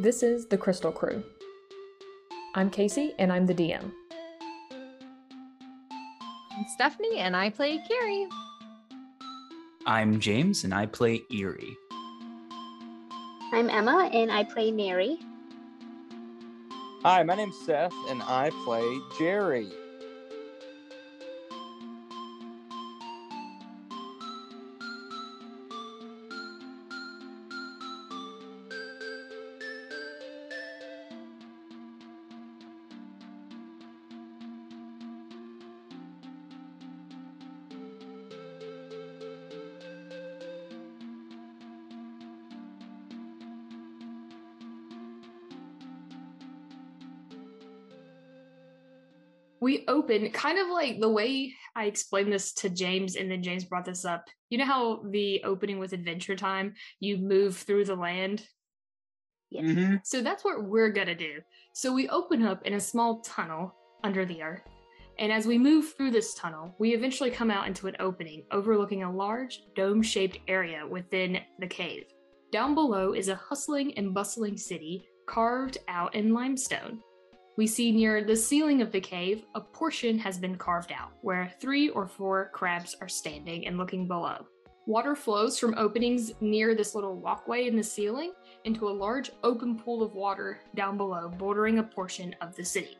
This is the Crystal Crew. I'm Casey, and I'm the DM. I'm Stephanie, and I play Carrie. I'm James, and I play Eerie. I'm Emma, and I play Mary. Hi, my name's Seth, and I play Jerry. Open kind of like the way I explained this to James, and then James brought this up. You know how the opening with Adventure Time, you move through the land? Yeah. Mm-hmm. So that's what we're gonna do. So we open up in a small tunnel under the earth. And as we move through this tunnel, we eventually come out into an opening overlooking a large dome shaped area within the cave. Down below is a hustling and bustling city carved out in limestone. We see near the ceiling of the cave, a portion has been carved out where three or four crabs are standing and looking below. Water flows from openings near this little walkway in the ceiling into a large open pool of water down below, bordering a portion of the city.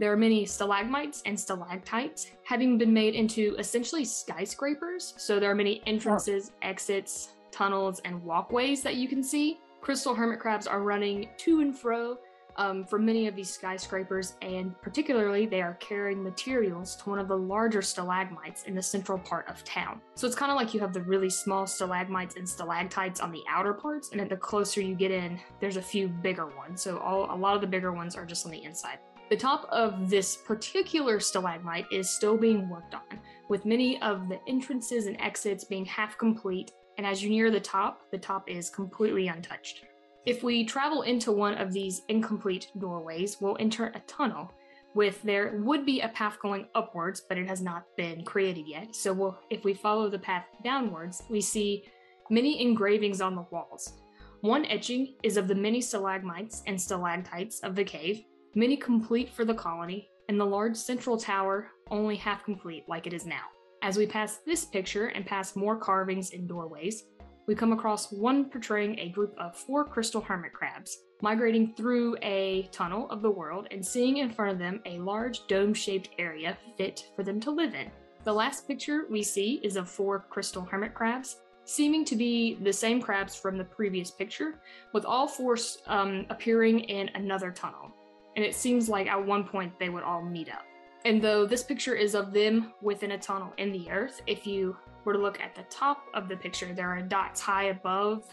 There are many stalagmites and stalactites, having been made into essentially skyscrapers. So there are many entrances, exits, tunnels, and walkways that you can see. Crystal hermit crabs are running to and fro um, many of these skyscrapers, and particularly they are carrying materials to one of the larger stalagmites in the central part of town. So it's kind of like you have the really small stalagmites and stalactites on the outer parts, and at the closer you get in, there's a few bigger ones. So all, a lot of the bigger ones are just on the inside. The top of this particular stalagmite is still being worked on, with many of the entrances and exits being half complete. And as you near the top, the top is completely untouched. If we travel into one of these incomplete doorways, we'll enter a tunnel with there would be a path going upwards, but it has not been created yet. So we'll, if we follow the path downwards, we see many engravings on the walls. One etching is of the many stalagmites and stalactites of the cave, many complete for the colony, and the large central tower only half complete like it is now. As we pass this picture and pass more carvings and doorways, we come across one portraying a group of four crystal hermit crabs migrating through a tunnel of the world and seeing in front of them a large dome shaped area fit for them to live in. The last picture we see is of four crystal hermit crabs, seeming to be the same crabs from the previous picture, with all four um, appearing in another tunnel. And it seems like at one point they would all meet up. And though this picture is of them within a tunnel in the earth, if you were to look at the top of the picture, there are dots high above,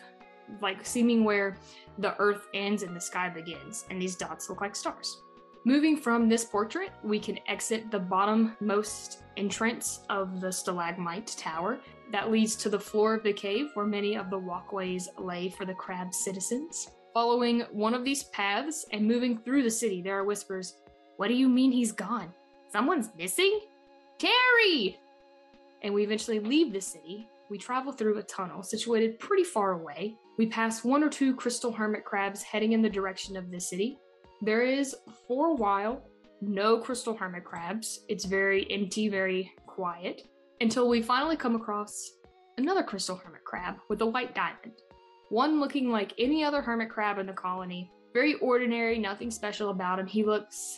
like seeming where the earth ends and the sky begins, and these dots look like stars. Moving from this portrait, we can exit the bottommost entrance of the stalagmite tower that leads to the floor of the cave where many of the walkways lay for the crab citizens. Following one of these paths and moving through the city, there are whispers What do you mean he's gone? Someone's missing? Carrie! And we eventually leave the city. We travel through a tunnel situated pretty far away. We pass one or two crystal hermit crabs heading in the direction of the city. There is, for a while, no crystal hermit crabs. It's very empty, very quiet, until we finally come across another crystal hermit crab with a white diamond. One looking like any other hermit crab in the colony. Very ordinary, nothing special about him. He looks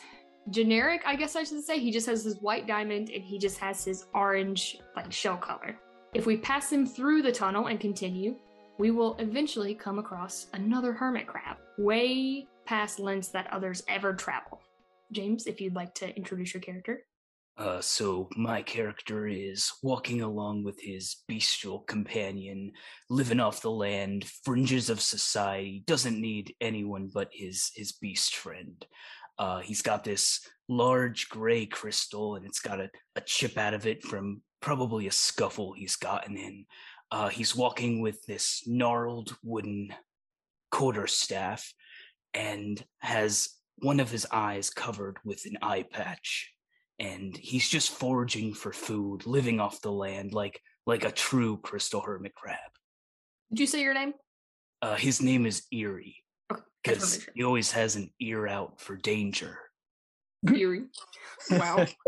generic, I guess I should say. He just has his white diamond and he just has his orange, like shell color. If we pass him through the tunnel and continue, we will eventually come across another hermit crab, way past lengths that others ever travel. James, if you'd like to introduce your character. Uh, so my character is walking along with his bestial companion, living off the land, fringes of society, doesn't need anyone but his his beast friend. Uh, he's got this large gray crystal, and it's got a, a chip out of it from probably a scuffle he's gotten in. Uh, he's walking with this gnarled wooden quarter staff and has one of his eyes covered with an eye patch and he's just foraging for food, living off the land like like a true crystal hermit crab. Did you say your name? Uh, his name is Eerie because he always has an ear out for danger. Eerie. Wow.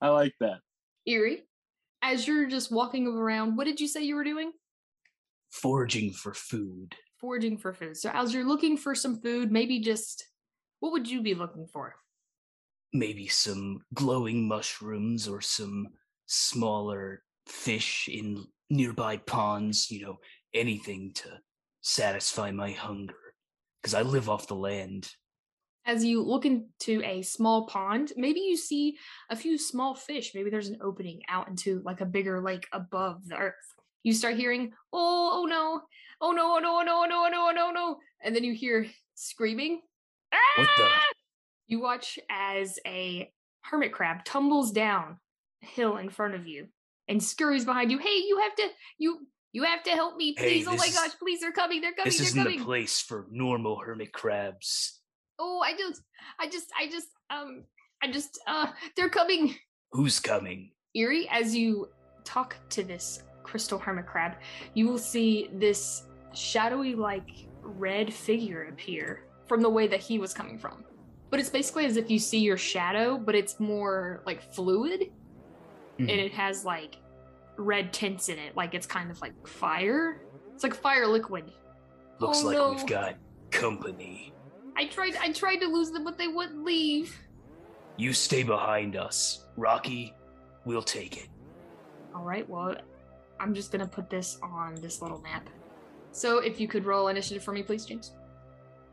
I like that. Eerie. As you're just walking around, what did you say you were doing? Foraging for food. Foraging for food. So as you're looking for some food, maybe just what would you be looking for? maybe some glowing mushrooms or some smaller fish in nearby ponds, you know, anything to satisfy my hunger. Because I live off the land. As you look into a small pond, maybe you see a few small fish. Maybe there's an opening out into like a bigger lake above the earth. You start hearing, oh, oh no, oh no, oh no, oh no, oh no, oh no, oh no, no. And then you hear screaming. What the? "Ah!" You watch as a hermit crab tumbles down a hill in front of you and scurries behind you. Hey, you have to, you, you have to help me, Hey, please. oh my gosh, please, they're coming, they're coming, This they're isn't coming. a place for normal hermit crabs. oh i just i just i just um i just uh they're coming Who's coming? eerie as you talk to this crystal hermit crab you will see this shadowy like red figure appear from the way that he was coming from but it's basically as if you see your shadow but it's more like fluid Mhm. and it has like red tints in it like it's kind of like fire it's like fire liquid Looks Oh, like no. we've got company. i tried i tried to lose them but they wouldn't leave You stay behind us. Rocky, we'll take it. All right, well, I'm just gonna put this on this little map. So if you could roll initiative for me, please, James.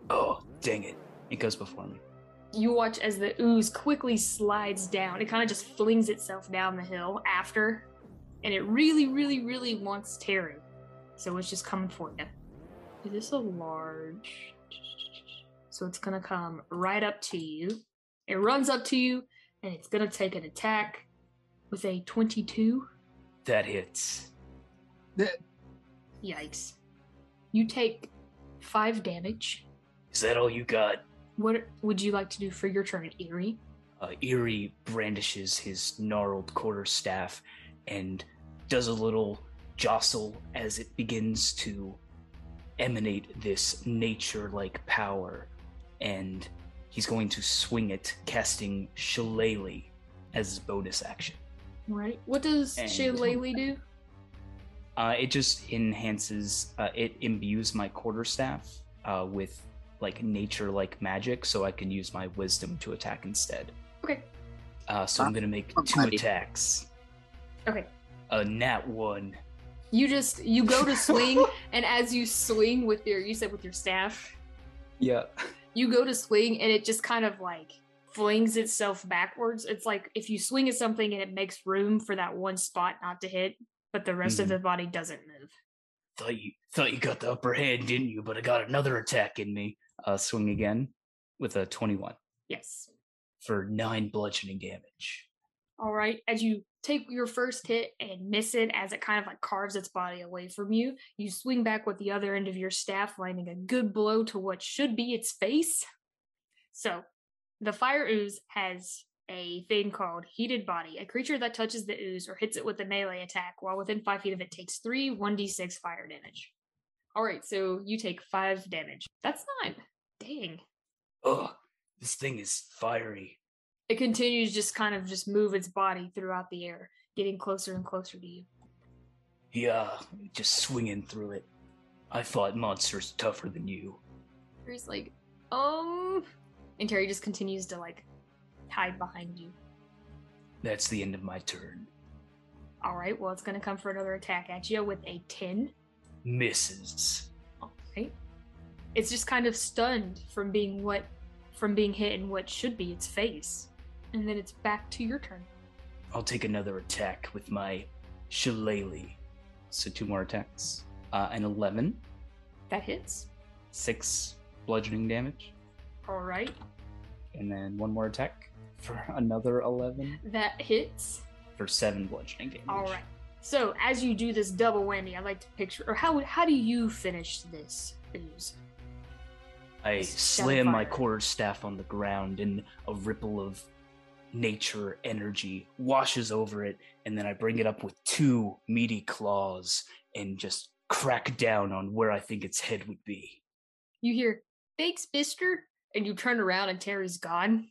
Oh, dang it. It goes before me. You watch as the ooze quickly slides down. It kind of just flings itself down the hill after, and it really, really, really wants Terry. So it's just coming for you. Is this a large? So it's gonna come right up to you. It runs up to you, and it's gonna take an attack with a 22. That hits. That. Yikes. You take five damage. Is that all you got? What would you like to do for your turn, Eerie? uh, Eerie brandishes his gnarled quarterstaff and does a little jostle as it begins to emanate this nature like power. And he's going to swing it, casting Shillelagh as his bonus action. Right. What does And- Shillelagh do? Uh, it just enhances, uh, it imbues my quarterstaff uh, with like nature like magic, so I can use my wisdom to attack instead. Okay. Uh, so I'm gonna make two attacks. Okay. A nat one. You just you go to swing, and as you swing with your you said with your staff, Yeah. you go to swing, and it just kind of like flings itself backwards. It's like if you swing at something and it makes room for that one spot not to hit, but the rest of Mhm. the body doesn't move. Thought you thought you got the upper hand, didn't you? But I got another attack in me. Uh, swing again with a 21 Yes. for nine bludgeoning damage. All right. As you take your first hit and miss it, as it kind of like carves its body away from you, you swing back with the other end of your staff, landing a good blow to what should be its face. So, the fire ooze has a thing called Heated Body. A creature that touches the ooze or hits it with a melee attack while within five feet of it takes three 1d6 fire damage. All right, so you take five damage. That's not. Dang. Ugh, this thing is fiery. It continues just kind of just move its body throughout the air, getting closer and closer to you. Yeah, just swinging through it. I fought monsters tougher than you. Terry's like, um, and Terry just continues to like hide behind you. That's the end of my turn. All right, well, it's gonna come for another attack at you with a ten. Misses. All right, it's just kind of stunned from being what, from being hit in what should be its face, and then it's back to your turn. I'll take another attack with my shillelagh. So two more attacks. Uh, an 11, That hits. six bludgeoning damage, All right, and then one more attack for another 11 that hits. for seven bludgeoning damage. All right. So as you do this double whammy, I like to picture, or how how do you finish this ooze? I slam my fire. quarterstaff on the ground, and a ripple of nature energy washes over it, and then I bring it up with two meaty claws and just crack down on where I think its head would be. You hear, thanks, mister. And you turn around and Terry's gone.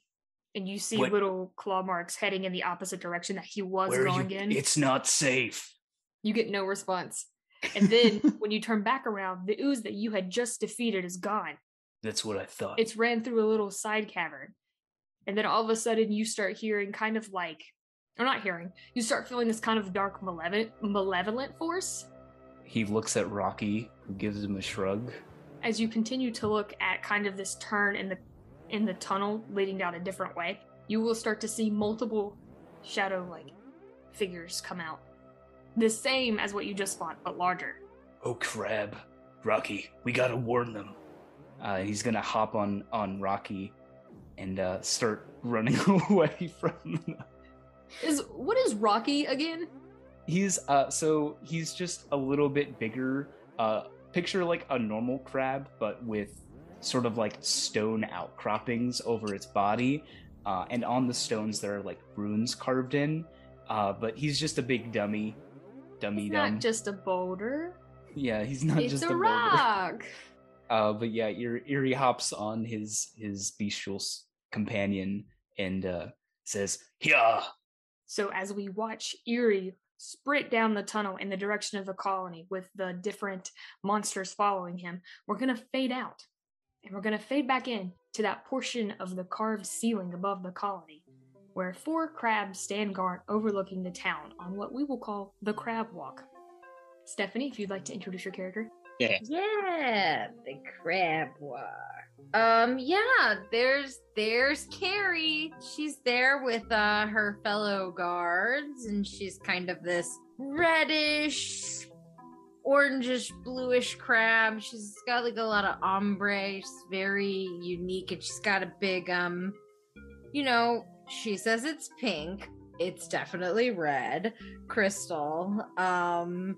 And you see What- little claw marks heading in the opposite direction that he was Where going you? in. It's not safe. You get no response. And then when you turn back around, the ooze that you had just defeated is gone. That's what I thought. It's ran through a little side cavern. And then all of a sudden you start hearing kind of like or not hearing, you start feeling this kind of dark malevolent malevolent force he looks at Rocky, who gives him a shrug. as you continue to look at kind of this turn in the in the tunnel leading down a different way. You will start to see multiple shadow like figures come out. The same as what you just fought, but larger. Oh crab, Rocky, we gotta warn them. Uh, he's gonna hop on on Rocky and uh, start running away from. Them. Is what is Rocky again? He's uh, so he's just a little bit bigger. Uh, picture like a normal crab, but with sort of like stone outcroppings over its body, uh, and on the stones there are like runes carved in. Uh, but he's just a big dummy, dummy It's dumb. not just a boulder. yeah, he's not it's just a, a boulder. Uh, but yeah, Eerie, Eerie hops on his his bestial companion and uh, says, "Yeah." So as we watch Eerie sprint down the tunnel in the direction of the colony with the different monsters following him, we're gonna fade out. And we're gonna fade back in to that portion of the carved ceiling above the colony, where four crabs stand guard overlooking the town on what we will call the crab walk. Stephanie, if you'd like to introduce your character. Yeah, the crab war. Um, yeah, there's there's Carrie. She's there with uh her fellow guards, and she's kind of this reddish, orangish, bluish crab. She's got like a lot of ombre. She's very unique, and she's got a big um, you know, she says it's pink. It's definitely red crystal. Um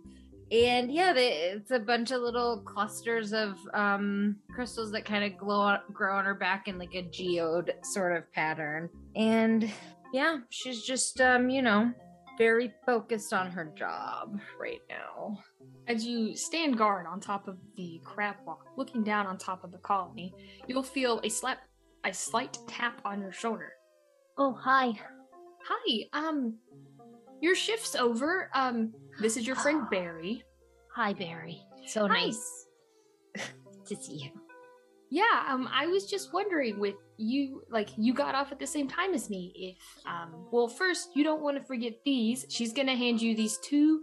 and yeah they, it's a bunch of little clusters of um crystals that kind of glow on, grow on her back in like a geode sort of pattern and yeah she's just um you know very focused on her job right now As you stand guard on top of the crab walk, looking down on top of the colony, you'll feel a slap a slight tap on your shoulder. Oh, hi. Hi, um, your shift's over. Um, this is your friend Barry. hi barry so Hi. nice to see you Yeah, um, I was just wondering with you, like, you got off at the same time as me. If, um, well, first, you don't want to forget these. She's gonna hand you these two,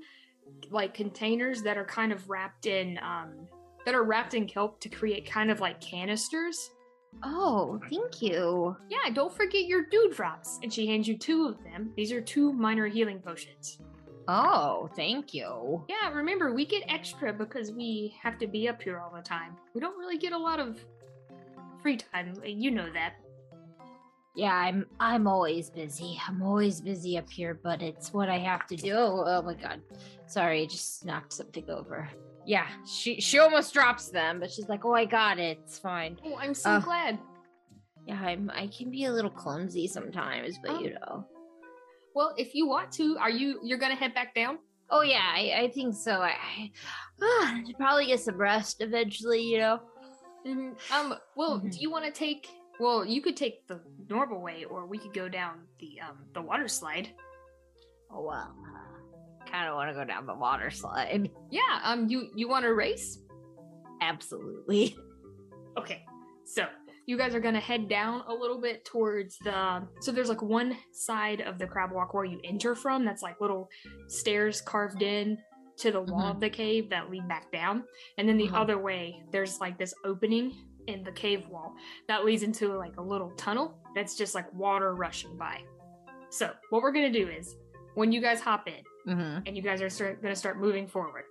like, containers that are kind of wrapped in, um, that are wrapped in kelp to create kind of like canisters. oh thank you Yeah, don't forget your dewdrops. And she hands you two of them. These are two minor healing potions. Oh thank you Yeah, remember, we get extra because we have to be up here all the time. We don't really get a lot of free time. You know that. Yeah, I'm I'm always busy. I'm always busy up here, but it's what I have to do. Oh, oh my god. Sorry, I just knocked something over. Yeah, she she almost drops them, but she's like, "Oh, I got it. It's fine." Oh, I'm so Uh, glad. Yeah, I'm I can be a little clumsy sometimes, but Oh. you know. Well, if you want to, are you you're gonna head back down? Oh yeah, I, I think so. I, I ah, should probably get some rest eventually, you know. Mhm. Um. Well, Mhm. do you want to take? Well, you could take the normal way, or we could go down the um the water slide. Oh well. Kind of want to go down the water slide. Yeah. Um. You you want to race? Absolutely. Okay. So you guys are gonna head down a little bit towards the. So there's like one side of the crab walk where you enter from. That's like little stairs carved in to the wall Mhm. of the cave that lead back down, and then the Uh-huh. other way there's like this opening in the cave wall that leads into like a little tunnel that's just like water rushing by. So what we're gonna do is when you guys hop in Mm-hmm. and you guys are start, gonna start moving forward.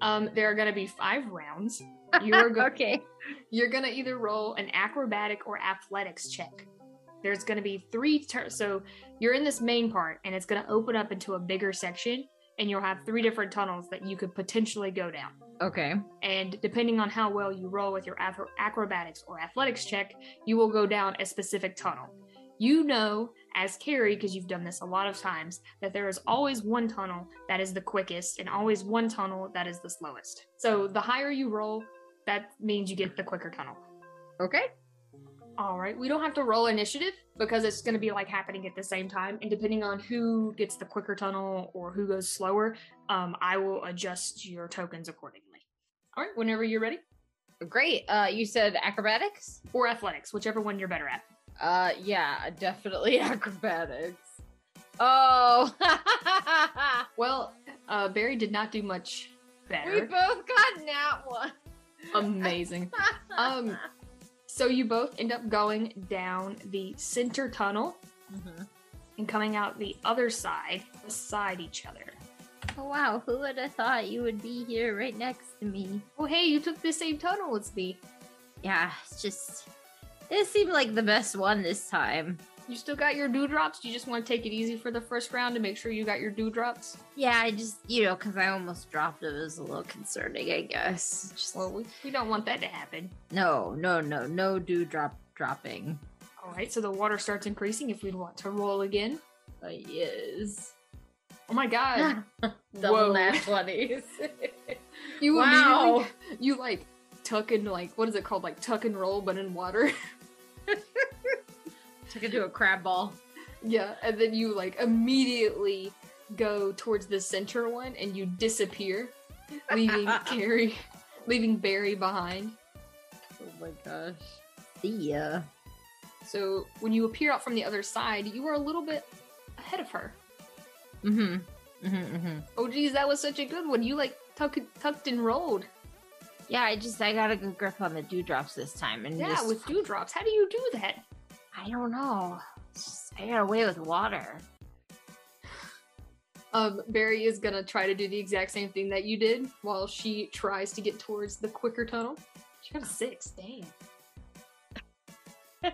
Um, there are gonna be five rounds. You're go- okay. You're gonna either roll an acrobatic or athletics check. There's gonna be three tur- so you're in this main part and it's gonna open up into a bigger section and you'll have three different tunnels that you could potentially go down. Okay. And depending on how well you roll with your acro- acrobatics or athletics check, you will go down a specific tunnel. You know as Carrie, because you've done this a lot of times, that there is always one tunnel that is the quickest and always one tunnel that is the slowest. So the higher you roll, that means you get the quicker tunnel. Okay. All right, we don't have to roll initiative because it's going to be like happening at the same time, and depending on who gets the quicker tunnel or who goes slower, um, I will adjust your tokens accordingly. All right, whenever you're ready, Great. Uh, you said acrobatics? or athletics, whichever one you're better at. Uh, yeah, definitely acrobatics. Oh, Well, uh, Barry did not do much better. we both got that one. Amazing. Um, so you both end up going down the center tunnel Mhm. and coming out the other side beside each other. Oh wow, who would have thought you would be here right next to me? Oh, hey, you took the same tunnel as me. Yeah, it's just it seemed like the best one this time. You still got your dewdrops? You just want to take it easy for the first round to make sure you got your dewdrops? Yeah, I just you know because I almost dropped it. It was a little concerning, I guess. Just Well, we, we don't want that to happen. no, no, no, no dewdrop dropping. All right, so the water starts increasing if we'd want to roll again. Uh, yes. Oh my god. Double nat twenties. You Wow. you like tuck and like, what is it called? Like tuck and roll, but in water. Took it to a crab ball. Yeah, and then you like immediately go towards the center one and you disappear, leaving Carrie, leaving Barry behind. Oh my gosh. See ya. So when you appear out from the other side, you are a little bit ahead of her. Mm-hmm. Mm-hmm. Mm-hmm. Oh geez, that was such a good one. You like tuck, tucked and rolled. Yeah, I just I got a good grip on the dewdrops this time, and Yeah, just, with dewdrops. How do you do that? I don't know. I got away with water. Um, Barry is gonna try to do the exact same thing that you did while she tries to get towards the quicker tunnel. She got a six. Dang.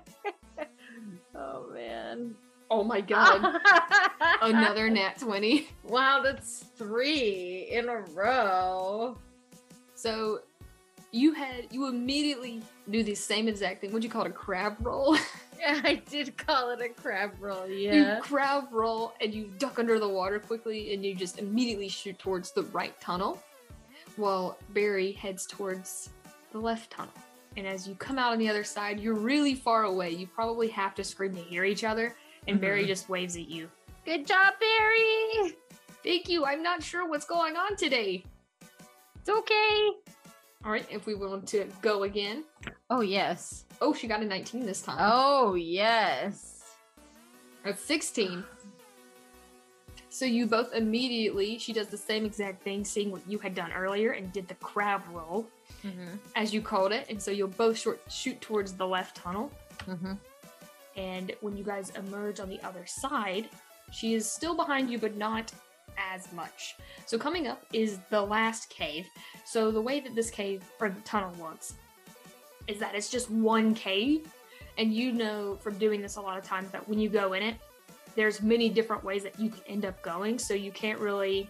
Oh man. Oh my god. Another nat 20. Wow, that's three in a row. So you had you immediately do the same exact thing. What'd you call it? A crab roll? Yeah, I did call it a crab roll. Yeah, you crab roll and you duck under the water quickly and you just immediately shoot towards the right tunnel while Barry heads towards the left tunnel. And as you come out on the other side, you're really far away. You probably have to scream to hear each other, and Barry Mhm. just waves at you. Good job, Barry. Thank you. I'm not sure what's going on today. It's okay. All right, if we want to go again. Oh yes. Oh, she got a 19 this time. Oh yes. That's 16. So you both immediately, she does the same exact thing, seeing what you had done earlier, and did the crab roll, Mm-hmm. as you called it. And so you'll both short, shoot towards the left tunnel. Mm-hmm. And when you guys emerge on the other side, she is still behind you, but not as much. So coming up is the last cave. So the way that this cave or the tunnel works is that it's just one cave, and you know from doing this a lot of times that when you go in it, there's many different ways that you can end up going. So you can't really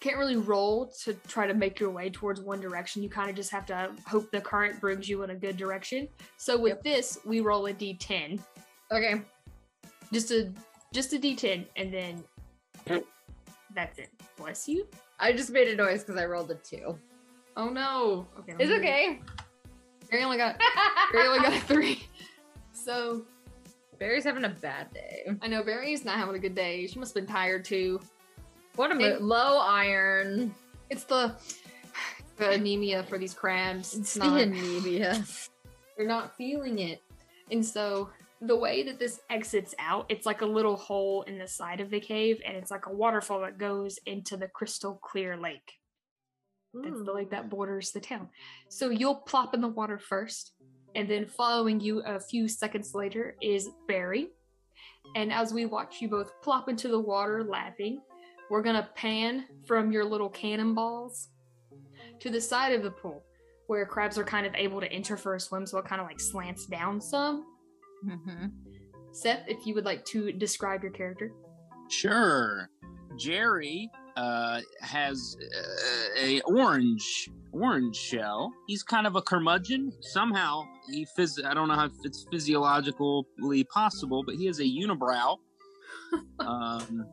can't really roll to try to make your way towards one direction. You kind of just have to hope the current brings you in a good direction. So with Yep. this, we roll a d10, Okay. just a just a d10, and then that's it. Bless you. I just made a noise because I rolled a two. Oh no. Okay. It's me- okay. Barry only got Barry only got a three. So Barry's having a bad day. I know Barry's not having a good day. She must have been tired too. What a mo- low iron. It's the the anemia for these crabs. It's It's the not. anemia. They're not feeling it. And so the way that this exits out, it's like a little hole in the side of the cave, and it's like a waterfall that goes into the crystal clear lake. It's the lake that hmm. borders the town. So you'll plop in the water first, and then following you a few seconds later is Barry. And as we watch you both plop into the water laughing, we're gonna pan from your little cannonballs to the side of the pool where crabs are kind of able to enter for a swim, so it kind of like slants down some. Mm-hmm. Seth, if you would like to describe your character. Sure. Jerry uh, has uh, a orange orange shell. He's kind of a curmudgeon. Somehow he phys- I don't know if it's physiologically possible, but he has a unibrow. um,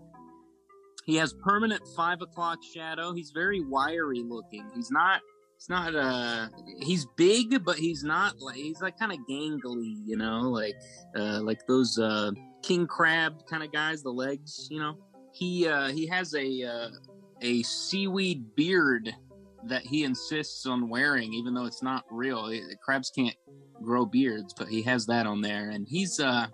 he has permanent five o'clock shadow. He's very wiry looking. He's not. He's not. Uh, he's big, but he's not like. He's like kind of gangly, you know, like uh, like those uh, king crab kind of guys. The legs, you know. He uh, he has a uh, a seaweed beard that he insists on wearing, even though it's not real. Crabs can't grow beards, but he has that on there, and he's. Uh,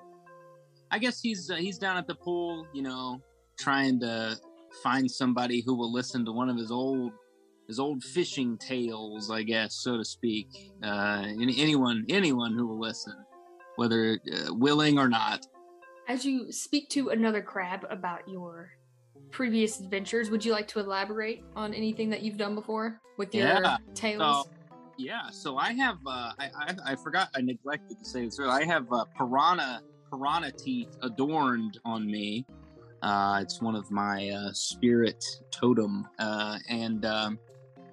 I guess he's uh, he's down at the pool, you know, trying to find somebody who will listen to one of his old his old fishing tales, I guess, so to speak. Uh, any, anyone anyone who will listen, whether uh, willing or not. As you speak to another crab about your previous adventures, would you like to elaborate on anything that you've done before with your Yeah. tales? So, yeah, so I have uh, I, I I forgot I neglected to say this. earlier. I have uh, piranha piranha teeth adorned on me. Uh, it's one of my uh, spirit totem, uh, and um,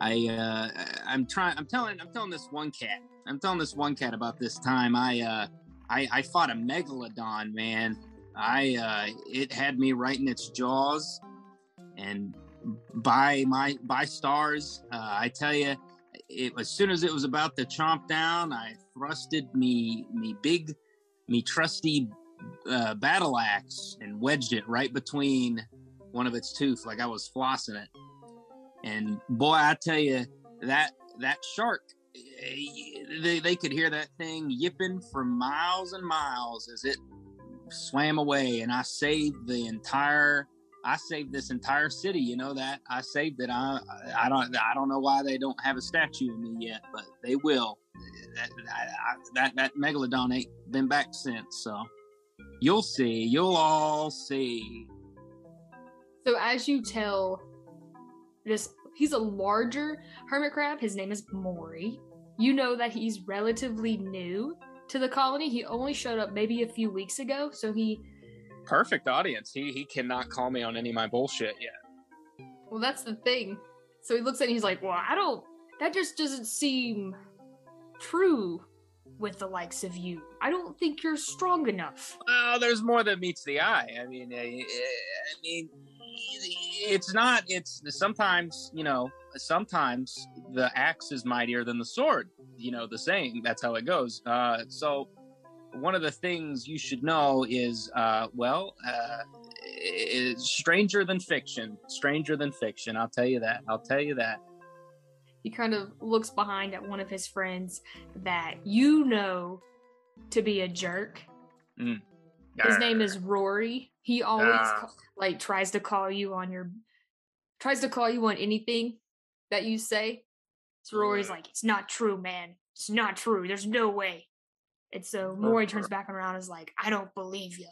I uh, I'm trying. I'm telling I'm telling this one cat. I'm telling this one cat about this time. I uh, I, I fought a megalodon, man. I uh, it had me right in its jaws, and by my by stars, uh, I tell you, it as soon as it was about to chomp down, I thrusted me me big, me trusty uh, battle axe and wedged it right between one of its tooth, like I was flossing it. And boy, I tell you, that that shark, eh, they, they could hear that thing yipping for miles and miles as it swam away, and I saved the entire. I saved this entire city. You know that I saved it. I I don't I don't know why they don't have a statue of me yet, but they will. That that that, that megalodon ain't been back since. So you'll see. You'll all see. So as you tell this he's a larger hermit crab, his name is Maury. You know that he's relatively new to the colony. He only showed up maybe a few weeks ago, so he Perfect audience. He he cannot call me on any of my bullshit yet. well that's the thing. So he looks at it and he's like, Well, I don't that just doesn't seem true with the likes of you. I don't think you're strong enough. Well, there's more than meets the eye. I mean, I, I mean, it's not. It's sometimes you know. Sometimes the axe is mightier than the sword. You know the saying. That's how it goes. Uh, so one of the things you should know is, uh, well, uh, is stranger than fiction. Stranger than fiction. I'll tell you that. I'll tell you that. he kind of looks behind at one of his friends that you know to be a jerk. His name is Rory. He always Ah. ca- like tries to call you on your tries to call you on anything that you say. So Rory's like, "It's not true, man. It's not true. There's no way." And so Maury turns back around and is like, "I don't believe you."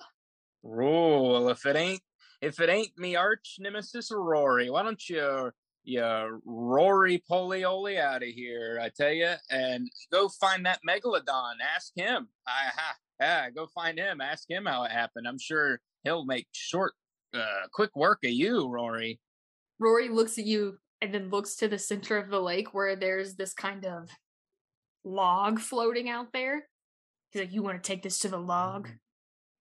Oh, well, if it ain't if it ain't me arch nemesis Rory, why don't you you Rory Polioli out of here? I tell you, and go find that megalodon. Ask him. I ha, yeah, go find him. Ask him how it happened. I'm sure he'll make short, uh, quick work of you, Rory. Rory looks at you and then looks to the center of the lake where there's this kind of log floating out there. He's like, "You want to take this to the log?"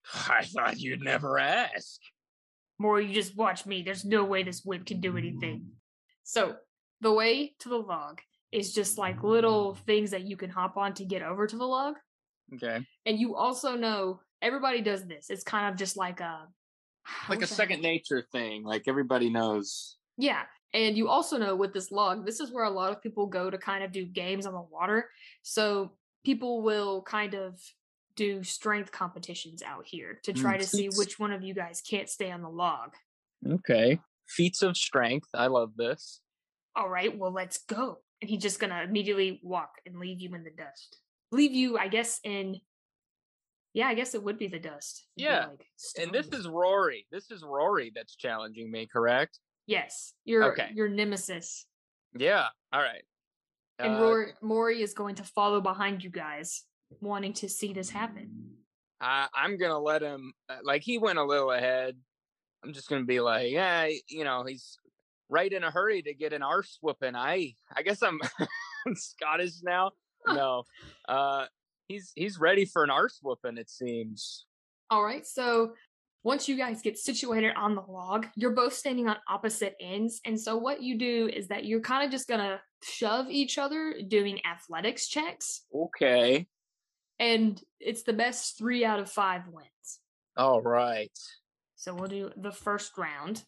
I thought you'd never ask. Maury, you just watch me. There's no way this whip can do anything. So the way to the log is just like little things that you can hop on to get over to the log. Okay, And you also know everybody does this. It's kind of just like a Like a second nature thing. Like everybody knows. Yeah. And you also know with this log, this is where a lot of people go to kind of do games on the water. So people will kind of do strength competitions out here to try Mm, to see which one of you guys can't stay on the log. okay. Feats of strength. I love this. all right, well, let's go. And he's just gonna immediately walk and leave you in the dust. Leave you, I guess, in. Yeah, I guess it would be the dust. It'd Yeah, like, And this is Rory. This is Rory that's challenging me, correct? yes, your Okay. your nemesis, Yeah. All right. and Uh, Rory Maury is going to follow behind you guys, wanting to see this happen. I, I'm gonna let him. uh, Like he went a little ahead. I'm just gonna be like, yeah, you know, he's right in a hurry to get an arse whooping. I I guess I'm Scottish now. No, uh, he's he's ready for an arse whooping. It seems. All right, so once you guys get situated on the log, you're both standing on opposite ends. And so, what you do is that you're kind of just gonna shove each other doing athletics checks. Okay. And it's the best three out of five wins. All right. So, we'll do the first round.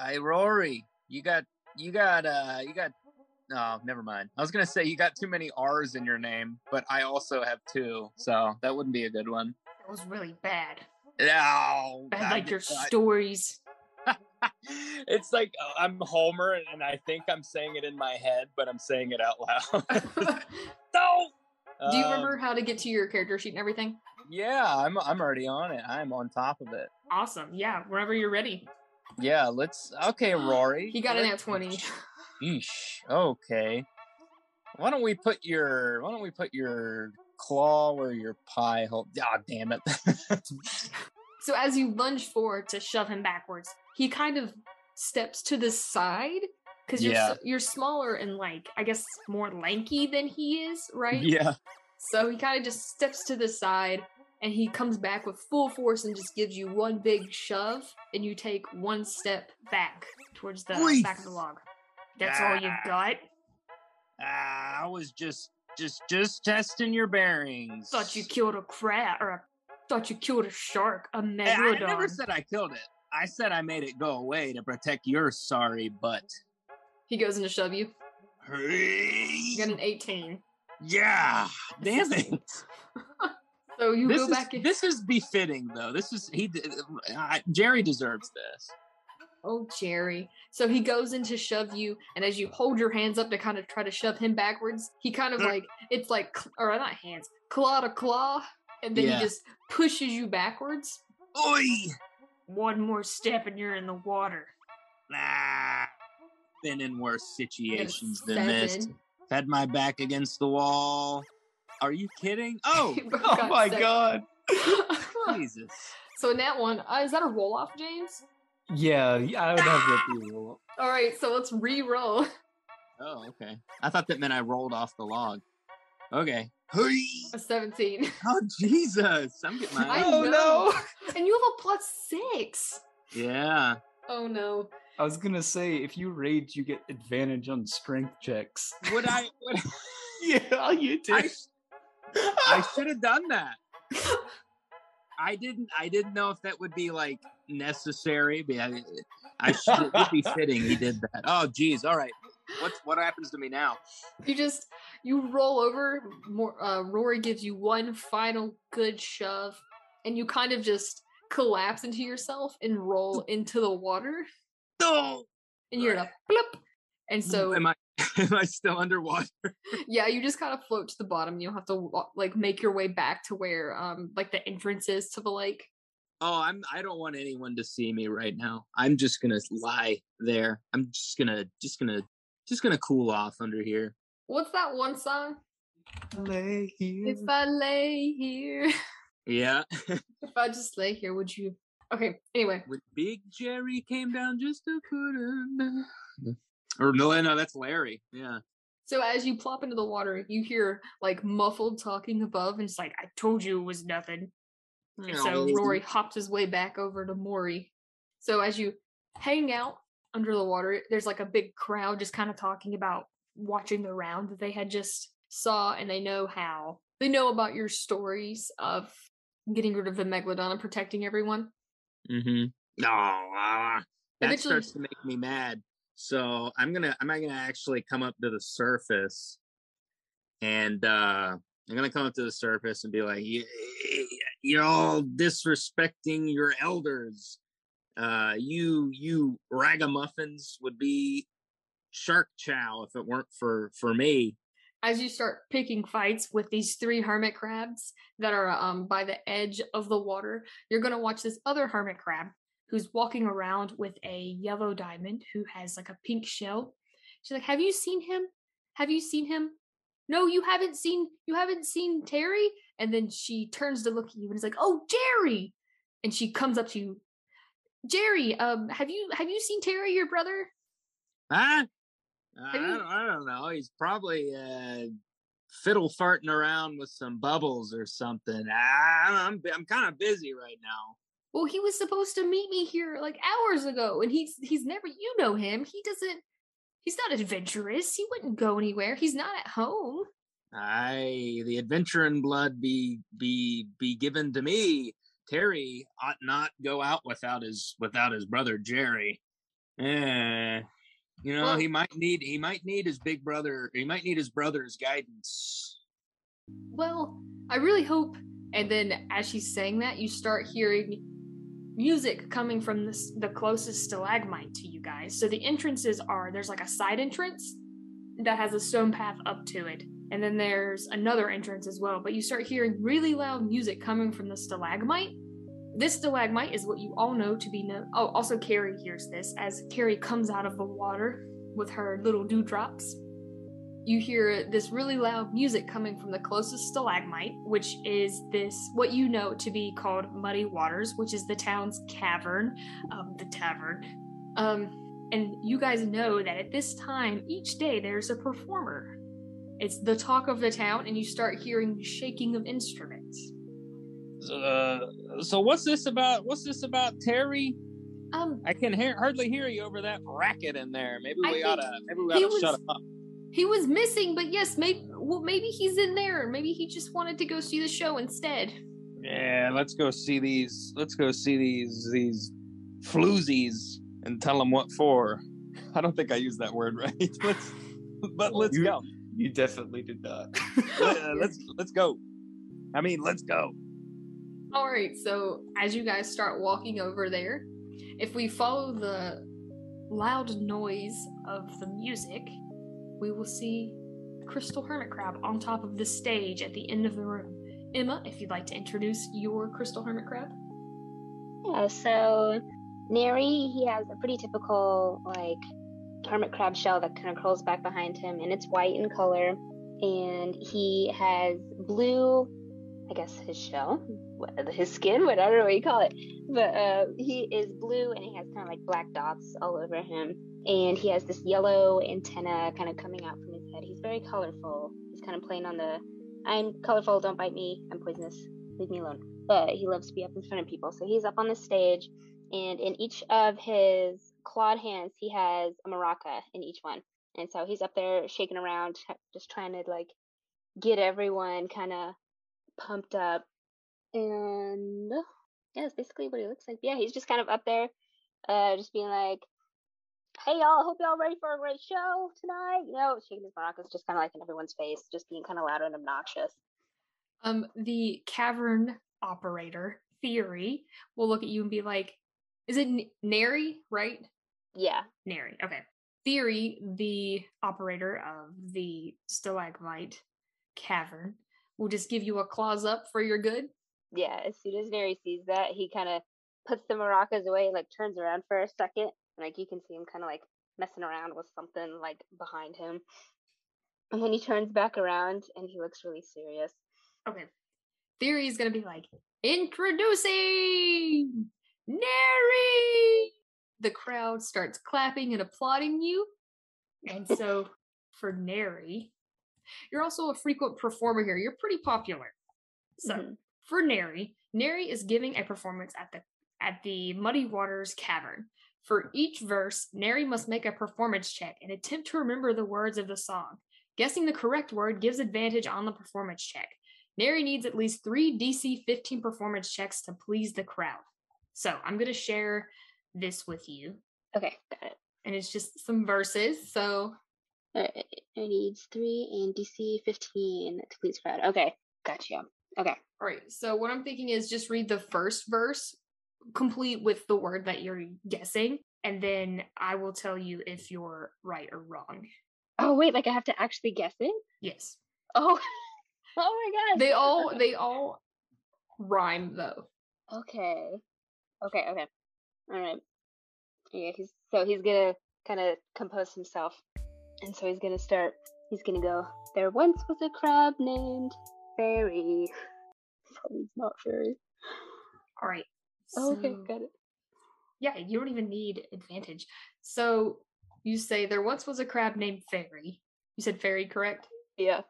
Hey Rory, you got you got uh you got oh never mind. I was gonna say you got too many R's in your name, but I also have two, so that wouldn't be a good one. That was really bad. No, Bad I like your not. stories. it's like uh, I'm Homer and I think I'm saying it in my head, but I'm saying it out loud. no. Do you Um, remember how to get to your character sheet and everything? Yeah, I'm I'm already on it. I'm on top of it. Awesome. Yeah, whenever you're ready. Yeah, let's okay, Rory. He got an at 20. Okay. Why don't we put your why don't we put your claw where your pie hole Ah damn it. So as you lunge forward to shove him backwards, he kind of steps to the side because you're Yeah. you're smaller and like I guess more lanky than he is, right? yeah. So he kind of just steps to the side and he comes back with full force and just gives you one big shove and you take one step back towards the back of the log. That's all you got? Ah, I was just just just testing your bearings. Thought you killed a crab or a, thought you killed a shark, a megalodon. I never said I killed it. I said I made it go away to protect your sorry butt. He goes in to shove you. You got an 18. Yeah, damn it. So you this go is, back in. This is befitting, though. This is he. d- I, Jerry deserves this. Oh, Jerry. So he goes in to shove you, and as you hold your hands up to kind of try to shove him backwards, he kind of Mm. like, it's like, or not hands, claw to claw, and then Yeah. he just pushes you backwards. Oi! One more step and you're in the water. Nah, been in worse You got a situations than this. seven. Had my back against the wall. Are you kidding? Oh, Oh my seven. god. Jesus. so in that one, uh, is that a roll off, James? Yeah, yeah, I would have that be a roll. All right, so let's re-roll. Oh, okay. I thought that meant I rolled off the log. Okay. Hey! A 17. Oh, Jesus. I'm getting my. I Oh know. no! And you have a plus six. Yeah. Oh no. I was gonna say if you rage, you get advantage on strength checks. Would I? Would yeah, you I, did. I should have done that. I didn't. I didn't know if that would be like necessary, but I, I should. It would be fitting. He did that. Oh, geez. All right. What's what happens to me now? You just you roll over. More, uh, Rory gives you one final good shove, and you kind of just collapse into yourself and roll into the water, No. and you're in a blip. And so, am I? Am I still underwater? yeah, you just kind of float to the bottom. You'll have to like make your way back to where um like the entrance is to the lake. Oh, I'm. I don't want anyone to see me right now. I'm just gonna lie there. I'm just gonna, just gonna, just gonna cool off under here. What's that one song? Lay here. If I lay here, Yeah. if I just lay here, would you? Okay. Anyway, when Big Jerry came down just to put him. Or no, no, that's Larry. Yeah. So as you plop into the water, you hear like muffled talking above, and it's like, "I told you it was nothing." And so Rory hops his way back over to Maury. So as you hang out under the water, there's like a big crowd just kind of talking about watching the round that they had just saw, and they know how they know about your stories of getting rid of the megalodon and protecting everyone. Mm-hmm. No, ah, that Eventually- starts to make me mad. So I'm gonna, I'm not gonna actually come up to the surface, and uh I'm gonna come up to the surface and be like, "You- "You're all disrespecting your elders. Uh, you, you ragamuffins would be shark chow if it weren't for for me." as you start picking fights with these three hermit crabs that are um, by the edge of the water, you're to watch this other hermit crab who's walking around with a yellow diamond who has like a pink shell. She's like, "Have you seen him? Have you seen him? No, you haven't seen. You haven't seen Terry." And then she turns to look at you and is like, "Oh, Jerry!" And she comes up to you, Jerry. Um, have you have you seen Terry, your brother? Huh? I don't, I don't know. He's probably uh, fiddle farting around with some bubbles or something. I, I'm I'm kind of busy right now. Well, he was supposed to meet me here like hours ago, and he's he's never. You know him. He doesn't. He's not adventurous. He wouldn't go anywhere. He's not at home. Aye, the adventure adventuring blood be be be given to me. Terry ought not go out without his without his brother Jerry. Eh, you know Well- he might need he might need his big brother. He might need his brother's guidance. Well, I really hope. And then, as she's saying that, you start hearing music coming from this, the closest stalagmite to you guys. So the entrances are there's like a side entrance that has a stone path up to it, and then there's another entrance as well. But you start hearing really loud music coming from the stalagmite. This stalagmite is what you all know to be known. Oh, also Carrie hears this as Carrie comes out of the water with her little dewdrops you hear this really loud music coming from the closest stalagmite, which is this what you know to be called Muddy Waters, which is the town's cavern, um, the tavern. Um, and you guys know that at this time each day there's a performer. It's the talk of the town, and you start hearing shaking of instruments. Uh, so what's this about? What's this about, Terry? Um, I can hear, hardly hear you over that racket in there. Maybe we ought to. maybe we he oughta shut up. He was missing, but yes, maybe well, maybe he's in there. Maybe he just wanted to go see the show instead. Yeah, let's go see these. Let's go see these these floozies and tell them what for. I don't think I used that word right. let's, but let's You- go. You definitely did not. Let's let's go. I mean, let's go. All right, so as you guys start walking over there, if we follow the loud noise of the music, we will see Crystal Hermit Crab on top of the stage at the end of the room. Emma, if you'd like to introduce your Crystal Hermit Crab. Yeah, so Neri, he has a pretty typical like hermit crab shell that kind of curls back behind him, and it's white in color. And he has blue, I guess his shell, his skin, whatever what you call it. But uh, he is blue, and he has kind of like black dots all over him. And he has this yellow antenna kind of coming out from his head. He's very colorful. He's kind of playing on the, I'm colorful, don't bite me, I'm poisonous, leave me alone but he loves to be up in front of people. So he's up on the stage, and in each of his clawed hands, he has a maraca in each one. And so he's up there shaking around, just trying to like get everyone kind of pumped up. And yeah, that's basically what he looks like. Yeah, he's just kind of up there, uh, just being like, "Hey y'all, hope y'all ready for a great show tonight." You know, shaking his maracas, just kind of like in everyone's face, just being kind of loud and obnoxious. Um, the cavern operator, Theory, will look at you and be like, is it N- Neri, right? Yeah, Nary. Okay. Theory, the operator of the stalagmite cavern, will just give you a claws up for your good. yeah, as soon as Neri sees that, he kind of puts the maracas away, like turns around for a second, and like you can see him kind of like messing around with something like behind him. And then he turns back around and he looks really serious. Okay. Theory is gonna be like, introducing Neri. The crowd starts clapping and applauding you. And so for Neri, you're also a frequent performer here. You're pretty popular. So Mhm. for Neri, Neri is giving a performance at the at the Muddy Waters Cavern. For each verse, Neri must make a performance check and attempt to remember the words of the song. Guessing the correct word gives advantage on the performance check. Neri needs at least three DC 15 performance checks to please the crowd. So I'm going to share this with you, Okay, got it. and it's just some verses. So Alright, it needs three and DC 15 to please crowd. Okay, gotcha. Okay, All right. So what I'm thinking is just read the first verse, complete with the word that you're guessing, and then I will tell you if you're right or wrong. Oh wait, like I have to actually guess it? Yes. Oh, oh my god. They all they all rhyme though. Okay. Okay, okay. All right. Yeah, he's so he's gonna kind of compose himself. And so he's gonna start he's gonna go, There once was a crab named Fairy. Probably not Fairy. All right. Oh, okay, so- got it. Yeah, you don't even need advantage. So you say there once was a crab named Fairy. You said Fairy, correct? Yeah.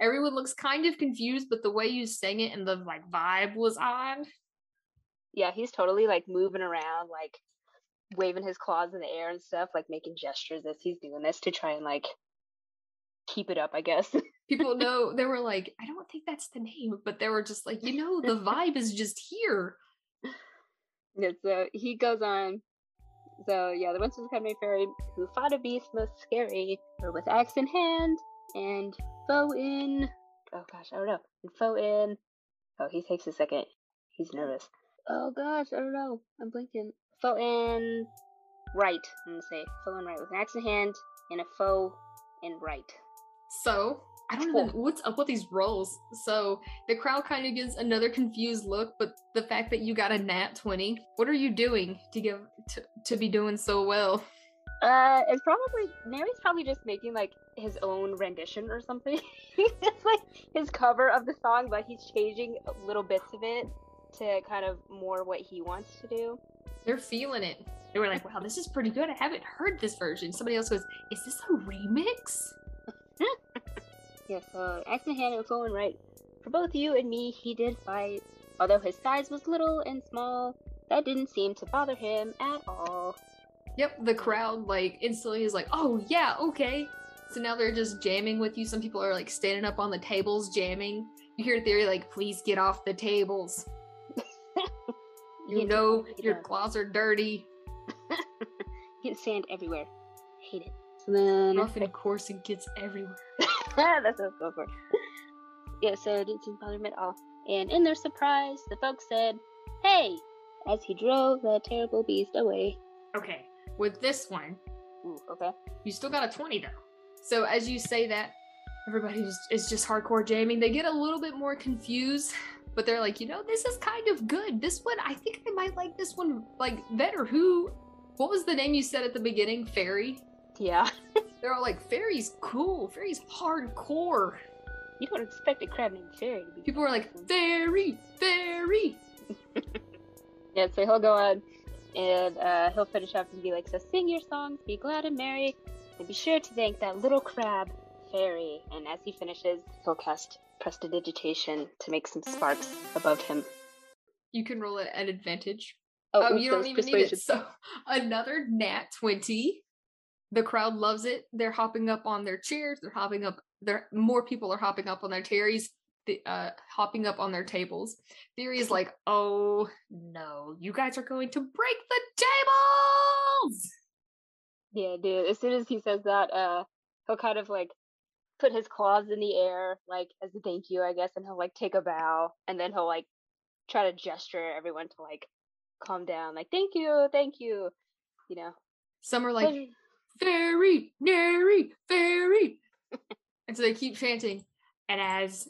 Everyone looks kind of confused, but the way you sang it and the like vibe was on. Yeah, he's totally like moving around, like waving his claws in the air and stuff, like making gestures as he's doing this to try and like keep it up, I guess. People know they were like, I don't think that's the name, but they were just like, you know, the vibe is just here. Yeah, so he goes on. So yeah, the once was a crab Fairy who fought a beast most scary, or with axe in hand and foe in. Oh gosh, I don't know. And foe in. Oh, he takes a second. He's nervous. Oh gosh, I don't know. I'm blinking. Foe in right. I'm gonna say foe in right with an axe in hand and a foe in right. So I don't know what's up with these rolls. So the crowd kind of gives another confused look, but the fact that you got a nat twenty, what are you doing to give to, to be doing so well? Uh, it's probably Mary's probably just making like his own rendition or something. it's like his cover of the song, but he's changing little bits of it to kind of more what he wants to do. They're feeling it. They were like, "Wow, this is pretty good. I haven't heard this version." Somebody else goes, "Is this a remix?" Yeah, so in hand and flowing right. For both you and me, he did fight. Although his size was little and small, that didn't seem to bother him at all. Yep, the crowd like instantly is like, "Oh yeah, okay." So now they're just jamming with you. Some people are like standing up on the tables jamming. You hear theory like, "Please get off the tables." you Get know your claws are dirty. Get sand everywhere. Hate it. So then Rough and course and gets everywhere. That's what I was going for. Yeah, so it didn't seem to bother him at all. And in their surprise, the folks said, Hey! as he drove the terrible beast away. Okay, with this one, Ooh, okay. you still got a 20 though. So as you say that, everybody is, is just hardcore jamming. They get a little bit more confused, but they're like, you know, this is kind of good. This one, I think I might like this one like better. Who? What was the name you said at the beginning? Fairy. Yeah. They're all like, Fairy's cool. Fairy's hardcore. You don't expect a crab named Fairy to be. People were like, Fairy, Fairy. Yeah, so he'll go on and uh, he'll finish up and be like, So sing your songs, be glad and merry, and be sure to thank that little crab, Fairy. And as he finishes, he'll cast Prestidigitation to make some sparks above him. You can roll it at advantage. Oh, oops, you don't even need it. So another nat 20. The crowd loves it. They're hopping up on their chairs. They're hopping up. There more people are hopping up on their terries. The, uh, hopping up on their tables. Theory is like, oh no, you guys are going to break the tables. Yeah, dude. As soon as he says that, uh, he'll kind of like put his claws in the air, like as a thank you, I guess, and he'll like take a bow, and then he'll like try to gesture everyone to like calm down, like thank you, thank you, you know. Some are like, fairy, nary, fairy. and so they keep chanting. And as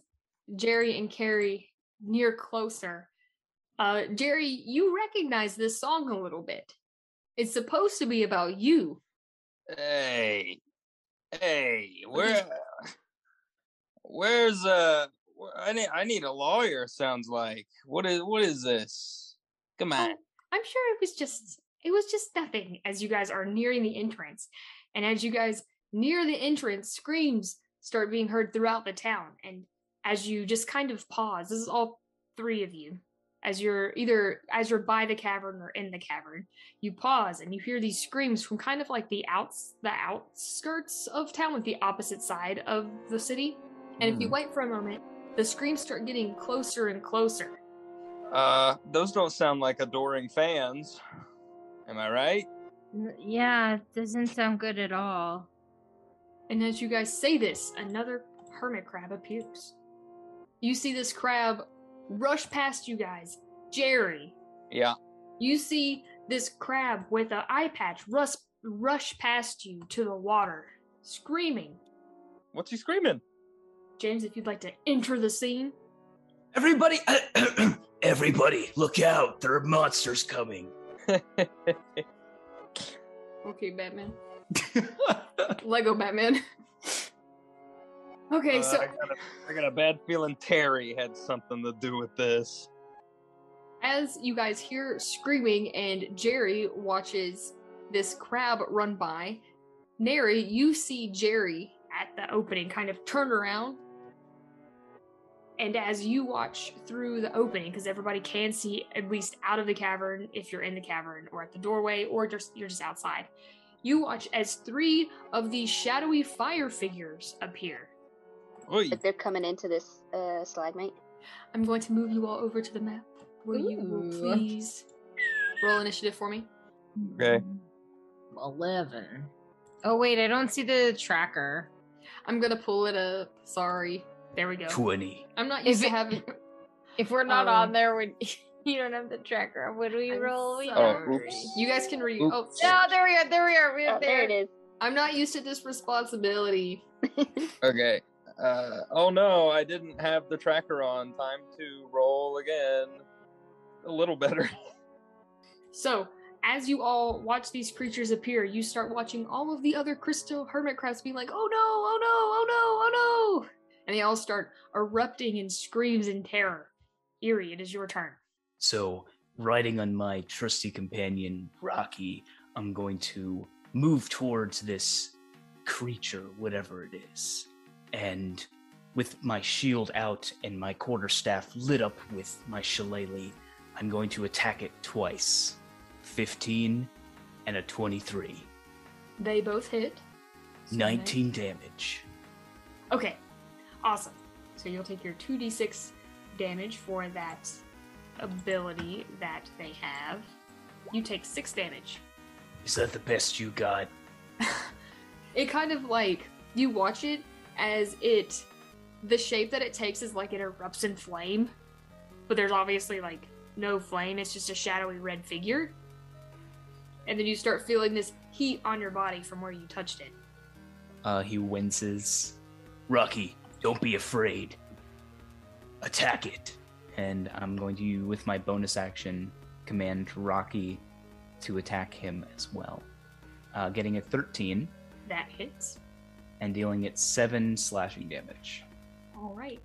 Jerry and Carrie near closer, uh, Jerry, you recognize this song a little bit. It's supposed to be about you. Hey, hey, where, where's uh, I need I need a lawyer. Sounds like what is what is this? Come on. Oh, I'm sure it was just it was just nothing as you guys are nearing the entrance. And as you guys near the entrance, screams start being heard throughout the town. And as you just kind of pause, this is all three of you. As you're either as you're by the cavern or in the cavern, you pause and you hear these screams from kind of like the outs the outskirts of town, like the opposite side of the city. And if you Mhm. wait for a moment, the screams start getting closer and closer. Uh, those don't sound like adoring fans. Am I right? Yeah, it doesn't sound good at all. And as you guys say this, another hermit crab appears. You see this crab rush past you guys. Jerry, Yeah. you see this crab with an eye patch rush, rush past you to the water, screaming. What's he screaming? James, if you'd like to enter the scene. Everybody, everybody, look out! There are monsters coming. Okay, Batman. Lego Batman. okay, Uh, so I, got a, I got a bad feeling Terry had something to do with this. as you guys hear screaming and Jerry watches this crab run by, Neri, you see Jerry at the opening kind of turn around. And as you watch through the opening, because everybody can see at least out of the cavern if you're in the cavern or at the doorway or just you're just outside, you watch as three of these shadowy fire figures appear. Oy. But they're coming into this uh, stalagmite. I'm going to move you all over to the map where you will Ooh. please roll initiative for me. Okay. 11. Oh, wait, I don't see the tracker. I'm gonna pull it up. Sorry. There we go. 20. I'm not If used to having. If we're not Um, on there, we, you don't have the tracker. What do we I'm roll? We sorry. Oh, oops. You guys can read. Oh, No, there we are. There we are. We are Oh, there it is. I'm not used to this responsibility. Okay. Uh, oh no, I didn't have the tracker on. Time to roll again. A little better. So, as you all watch these creatures appear, you start watching all of the other crystal hermit crabs being like, "Oh no! Oh no! Oh no! Oh no!" And they all start erupting in screams in terror. Eerie, it is your turn. So, riding on my trusty companion, Rocky, I'm going to move towards this creature, whatever it is. And with my shield out and my quarterstaff lit up with my shillelagh, I'm going to attack it twice 15 and a 23. They both hit. So 19 damage. Okay, awesome. So you'll take your 2d6 damage for that ability that they have. You take 6 damage. Is that the best you got? It kind of like you watch it as it the shape that it takes is like it erupts in flame, but there's obviously like no flame, it's just a shadowy red figure. And then you start feeling this heat on your body from where you touched it. Uh, he winces. Rocky, don't be afraid. Attack it. And I'm going to, with my bonus action, command Rocky to attack him as well. Uh, getting a 13 That hits. and dealing it 7 slashing damage. All right.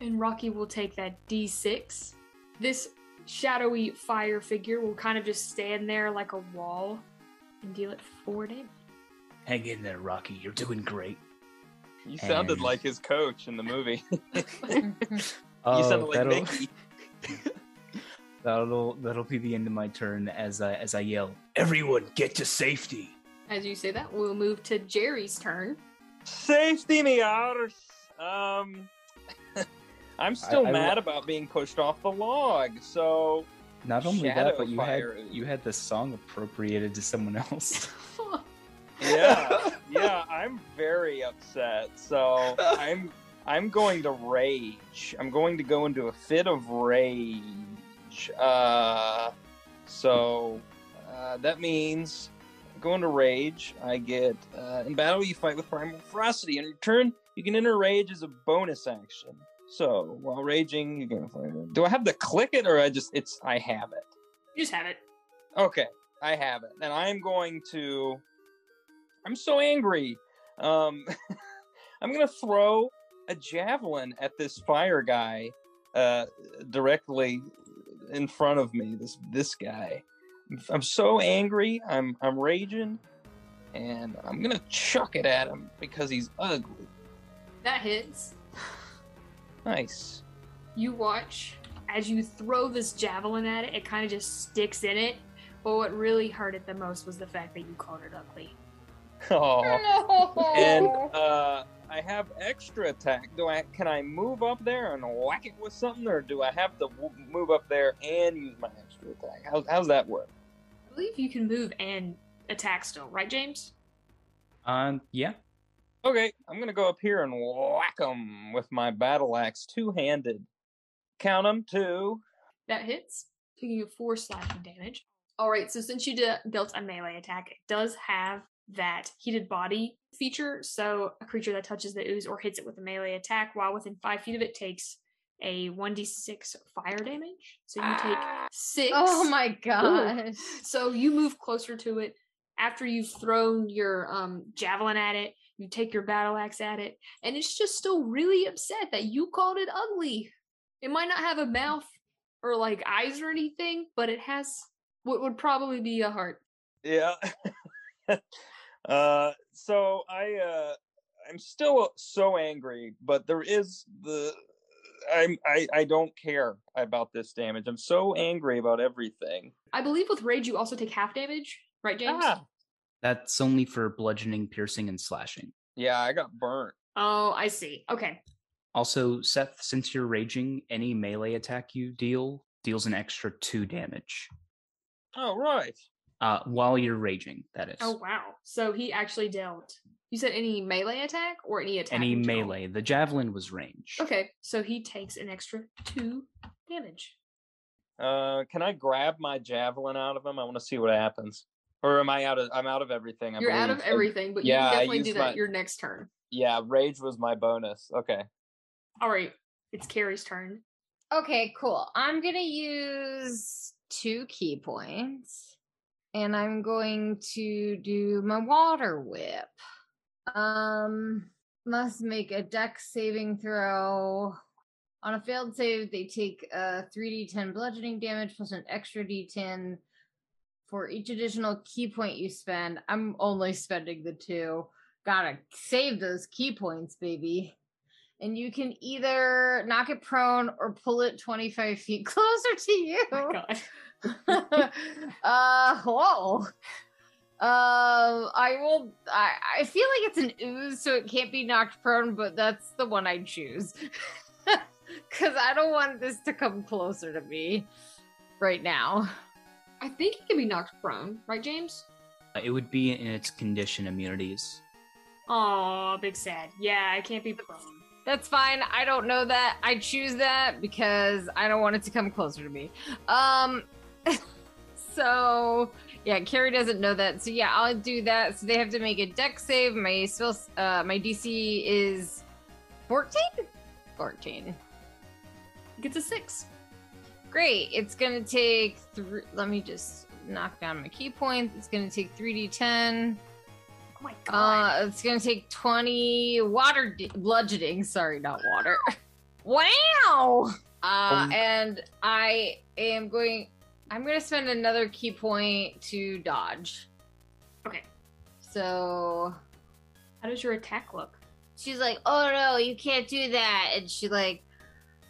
And Rocky will take that d6. This shadowy fire figure will kind of just stand there like a wall and deal it 4 damage. Hang in there, Rocky. You're doing great. You sounded And- like his coach in the movie. Oh, you sounded like that'll, Mickey. that'll that'll be the end of my turn as I as I yell, "Everyone, get to safety!" As you say that, we'll move to Jerry's turn. Safety me out. Um, I'm still I mad lo- about being pushed off the log. So Not only Shadow that, but you had fire. you had the song appropriated to someone else. Yeah, yeah, I'm very upset. So I'm I'm going to rage. I'm going to go into a fit of rage. Uh, so uh, that means going to rage. I get uh, in battle. You fight with primal ferocity. In return, you can enter rage as a bonus action. So while raging, you can fight. Do I have to click it, or I just it's I have it? You just have it. Okay, I have it, and I'm going to. I'm so angry. Um, I'm gonna throw a javelin at this fire guy, uh, directly in front of me. This this guy. I'm so angry. I'm I'm raging, and I'm gonna chuck it at him because he's ugly. That hits. Nice. You watch as you throw this javelin at it, it kind of just sticks in it. But what really hurt it the most was the fact that you called it ugly. Oh. no. and uh, I have extra attack. Do I can I move up there and whack it with something, or do I have to w- move up there and use my extra attack? How, how's that work? I believe you can move and attack still, right, James? Um, yeah. Okay, I'm gonna go up here and whack them with my battle axe, two handed. Count them two. That hits, taking you four slashing damage. All right, so since you de- dealt a melee attack, it does have that heated body feature. So a creature that touches the ooze or hits it with a melee attack while within five feet of it takes a 1d6 fire damage. So you take six. Oh my god. So you move closer to it after you've thrown your um, javelin at it. You take your battle axe at it, and it's just still really upset that you called it ugly. It might not have a mouth or like eyes or anything, but it has what would probably be a heart. Yeah. Uh, so I uh, I'm still so angry, but there is the I'm I I don't care about this damage. I'm so angry about everything. I believe with rage you also take half damage, right, James? Ah, That's only for bludgeoning, piercing, and slashing. yeah, I got burnt. Oh, I see. Okay. Also, Seth, since you're raging, any melee attack you deal deals an extra two damage. Oh right. Uh, while you're raging, that is. Oh wow. So he actually dealt. You said any melee attack or any attack? any in melee. The javelin was range. Okay, so he takes an extra two damage. Uh, can I grab my javelin out of him? I want to see what happens. Or am I out of? I'm out of everything. I You're out of everything, but yeah, I you can definitely do that my- your next turn. Yeah, rage was my bonus. Okay. All right, it's Carrie's turn. Okay, cool. I'm gonna use two ki points, and I'm going to do my water whip. Um, must make a Dex saving throw. On a failed save, they take a 3d10 bludgeoning damage plus an extra d10 for each additional ki point you spend. I'm only spending the two. Gotta save those ki points, baby and you can either knock it prone or pull it 25 feet closer to you. Oh my god. uh, whoa. Uh, I will. I, I feel like it's an ooze, so it can't be knocked prone, but that's the one I choose. Because I don't want this to come closer to me right now. I think it can be knocked prone, right, James? Uh, It would be in its condition immunities. Oh, big sad. Yeah, I can't be prone. That's fine. I don't know that. I choose that because I don't want it to come closer to me. Um so yeah, Carrie doesn't know that. So yeah, I'll do that. So they have to make a Dex save. My spell uh my DC is 14? 14. Gets a six. Great. It's gonna take three let me just knock down my ki points. It's gonna take 3d10. Oh my god. Uh, it's gonna take twenty water d- bludgeoning. Sorry, not water. wow. Uh, Um, and I am going. I'm gonna spend another ki point to dodge. okay. So How does your attack look? she's like, "Oh no, you can't do that," and she like,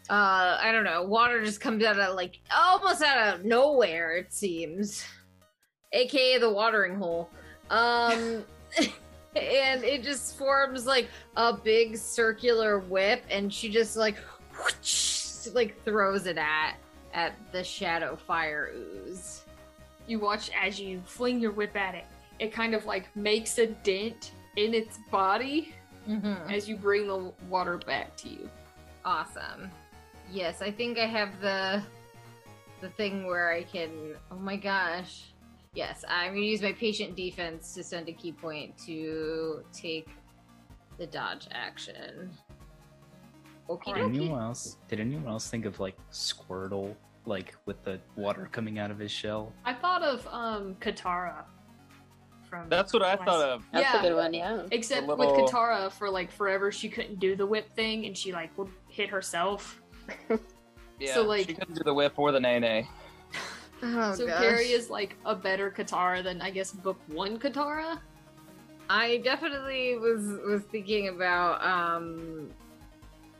uh, I don't know, water just comes out of like almost out of nowhere. It seems, aka the watering hole. Um. and it just forms like a big circular whip and she just like whoosh, like throws it at at the shadow fire ooze You watch as you fling your whip at it. It kind of like makes a dent in its body mm-hmm. as you bring the water back to you. awesome yes i think i have the the thing where i can oh my gosh yes i'm gonna use my patient defense to send a ki point to take the dodge action okay Did anyone else? Did anyone else think of like Squirtle, like with the water coming out of his shell? I thought of um Katara from That's what I thought of. That's Yeah. a good one, yeah. Except The with Katara, for like forever, she couldn't do the whip thing, and she like would hit herself. Yeah, So, like- she couldn't do the whip or the nay nay. oh, so gosh. Carrie is like a better Katara than I guess book one Katara. I definitely was was thinking about um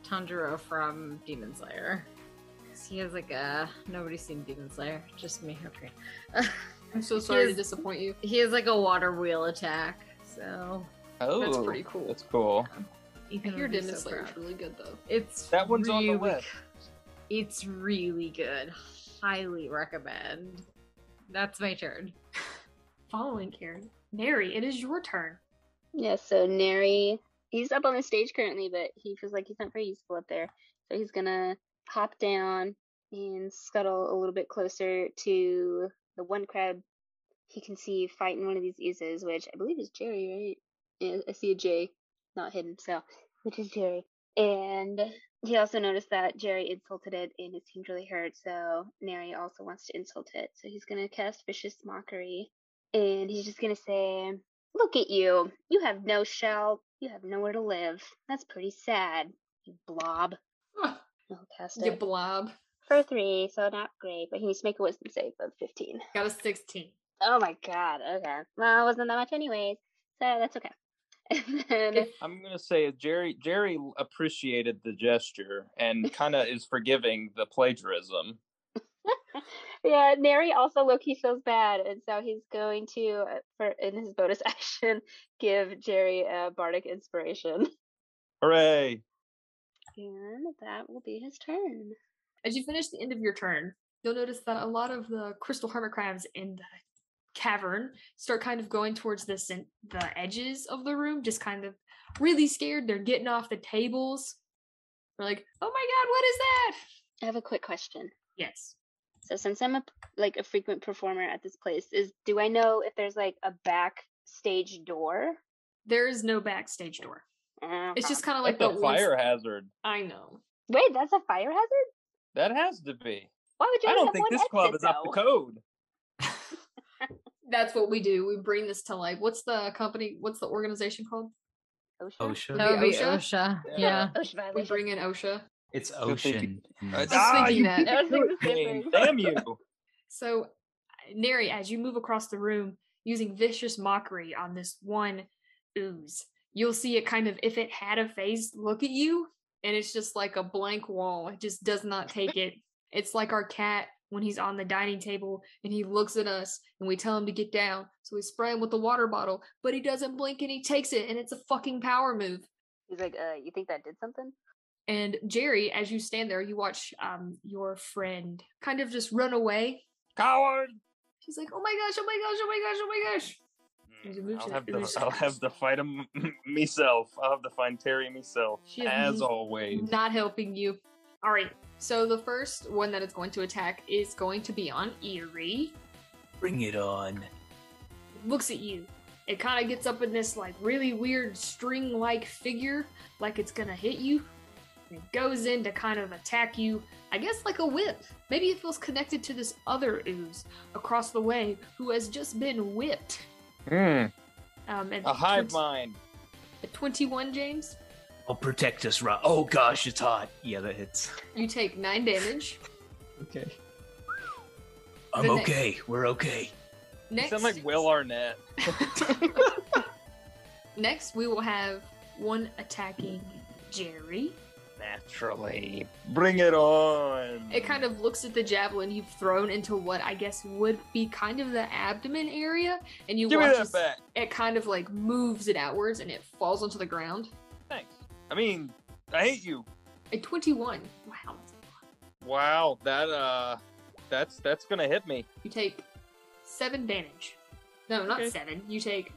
Tanjiro from Demon Slayer. 'Cause He has like a nobody's seen Demon Slayer, just me. Okay. I'm so sorry to disappoint you. he has like a water wheel attack, so Oh, That's pretty cool. That's cool. I Ethan hear would Demon so Slayer is really good though. It's That one's on the list. It's really good. Highly recommend. That's my turn. Following Karen, Neri, it is your turn. Yeah, so Neri, he's up on the stage currently, but he feels like he's not very useful up there. So he's gonna hop down and scuttle a little bit closer to the one crab he can see fighting one of these oozes, which I believe is Jerry, right? Yeah, I see a J, not hidden, so which is Jerry. And he also noticed that Jerry insulted it and it seemed really hurt, so Neri also wants to insult it. So he's gonna cast Vicious Mockery. And he's just gonna say, Look at you. You have no shell. You have nowhere to live. That's pretty sad, you blob. Huh. I'll cast You it blob. for three, so not great, but he needs to make a wisdom save of 15. Got a 16. Oh my god, okay. Well, it wasn't that much anyways. So that's okay. And then I'm gonna say Jerry Jerry appreciated the gesture and kind of is forgiving the plagiarism. yeah, Neri also Loki feels bad, and so he's going to, uh, for in his bonus action, give Jerry a bardic inspiration, Hooray! And that will be his turn. As you finish the end of your turn, you'll notice that a lot of the crystal hermit crabs in the cavern start kind of going towards the cen- the edges of the room, just kind of really scared. They're getting off the tables. They're like, "Oh my god, what is that?" I have a quick question. Yes. So since I'm a like a frequent performer at this place, is do I know if there's like a backstage door? There is no backstage door. It's just kind of like Like the the ones- fire hazard. I know. Wait, that's a fire hazard? That has to be. Why would you? I don't think one this club exit, is up to code. That's what we do. We bring this to like what's the company? What's the organization called? OSHA? OSHA. That would be OSHA? OSHA. Yeah. Yeah. OSHA We bring in OSHA. It's ocean. in Uh, ah, you that. beat I was the thinking the same game. thing. Damn you! So, Neri, as you move across the room using vicious mockery on this one ooze, you'll see it kind of, if it had a face, look at you, and it's just like a blank wall. It just does not take it. It's like our cat when he's on the dining table and he looks at us and we tell him to get down. So we spray him with the water bottle, but he doesn't blink and he takes it, and it's a fucking power move. He's like, uh, you think that did something? And Jerry, as you stand there, you watch um your friend kind of just run away. Coward. She's like, "Oh my gosh! Oh my gosh! Oh my gosh! Oh my gosh!" There's mm, move I'll to- have to. I'll have to fight him myself. I'll have to find Terry myself, She is as always. Not helping you. All right. So the first one that it's going to attack is going to be on Eerie. Bring it on. It looks at you. It kind of gets up in this like really weird string-like figure, like it's gonna hit you. And it goes in to kind of attack you. I guess like a whip. Maybe it feels connected to this other ooze across the way who has just been whipped. Hmm. Um, at A hive 20 mind. At 21, James, I'll protect us, right? Oh gosh, it's hot. Yeah, that hits. you take nine damage. Okay. I'm The ne- okay. We're okay. You Next, sound like Will Arnett. next we will have one attacking Jerry. Naturally. Bring it on. It kind of looks at the javelin you've thrown into what I guess would be kind of the abdomen area, and you Give watch as back. it kind of like moves it outwards and it falls onto the ground. Thanks. I mean, I hate you. A 21. Wow. Wow, that uh, that's that's gonna hit me. You take seven damage. No, not Okay. seven. You take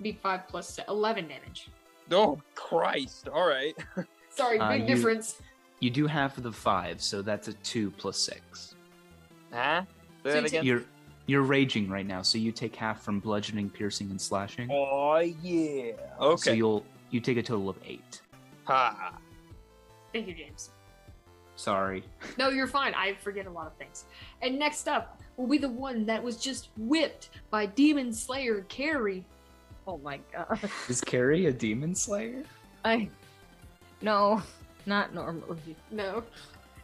be five plus se- eleven damage. Oh Christ! All right. Sorry, Uh, big you- difference. You do have the five, so that's a two plus six. Huh? So Say that you again. You're you're raging right now, so you take half from bludgeoning, piercing, and slashing. Oh yeah. Okay. So you'll you take a total of eight. ha. Thank you, James. Sorry. No, you're fine. I forget a lot of things. And next up will be the one that was just whipped by Demon Slayer Carrie. Oh my god. Is Carrie a demon slayer? I. No, not normally. No,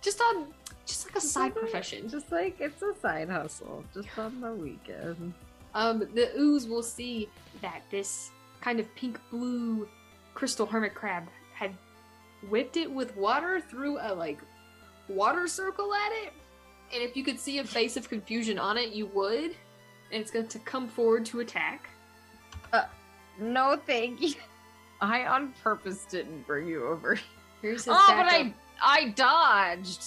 just on, just like a side profession. Just like it's a side hustle, just on the weekend. Um, the ooze will see that this kind of pink blue crystal hermit crab had whipped it with water through a like water circle at it. And if you could see a face of confusion on it, you would. And it's going to come forward to attack. Uh no, thank you. I on purpose didn't bring you over. Here's his Oh, but. I I dodged.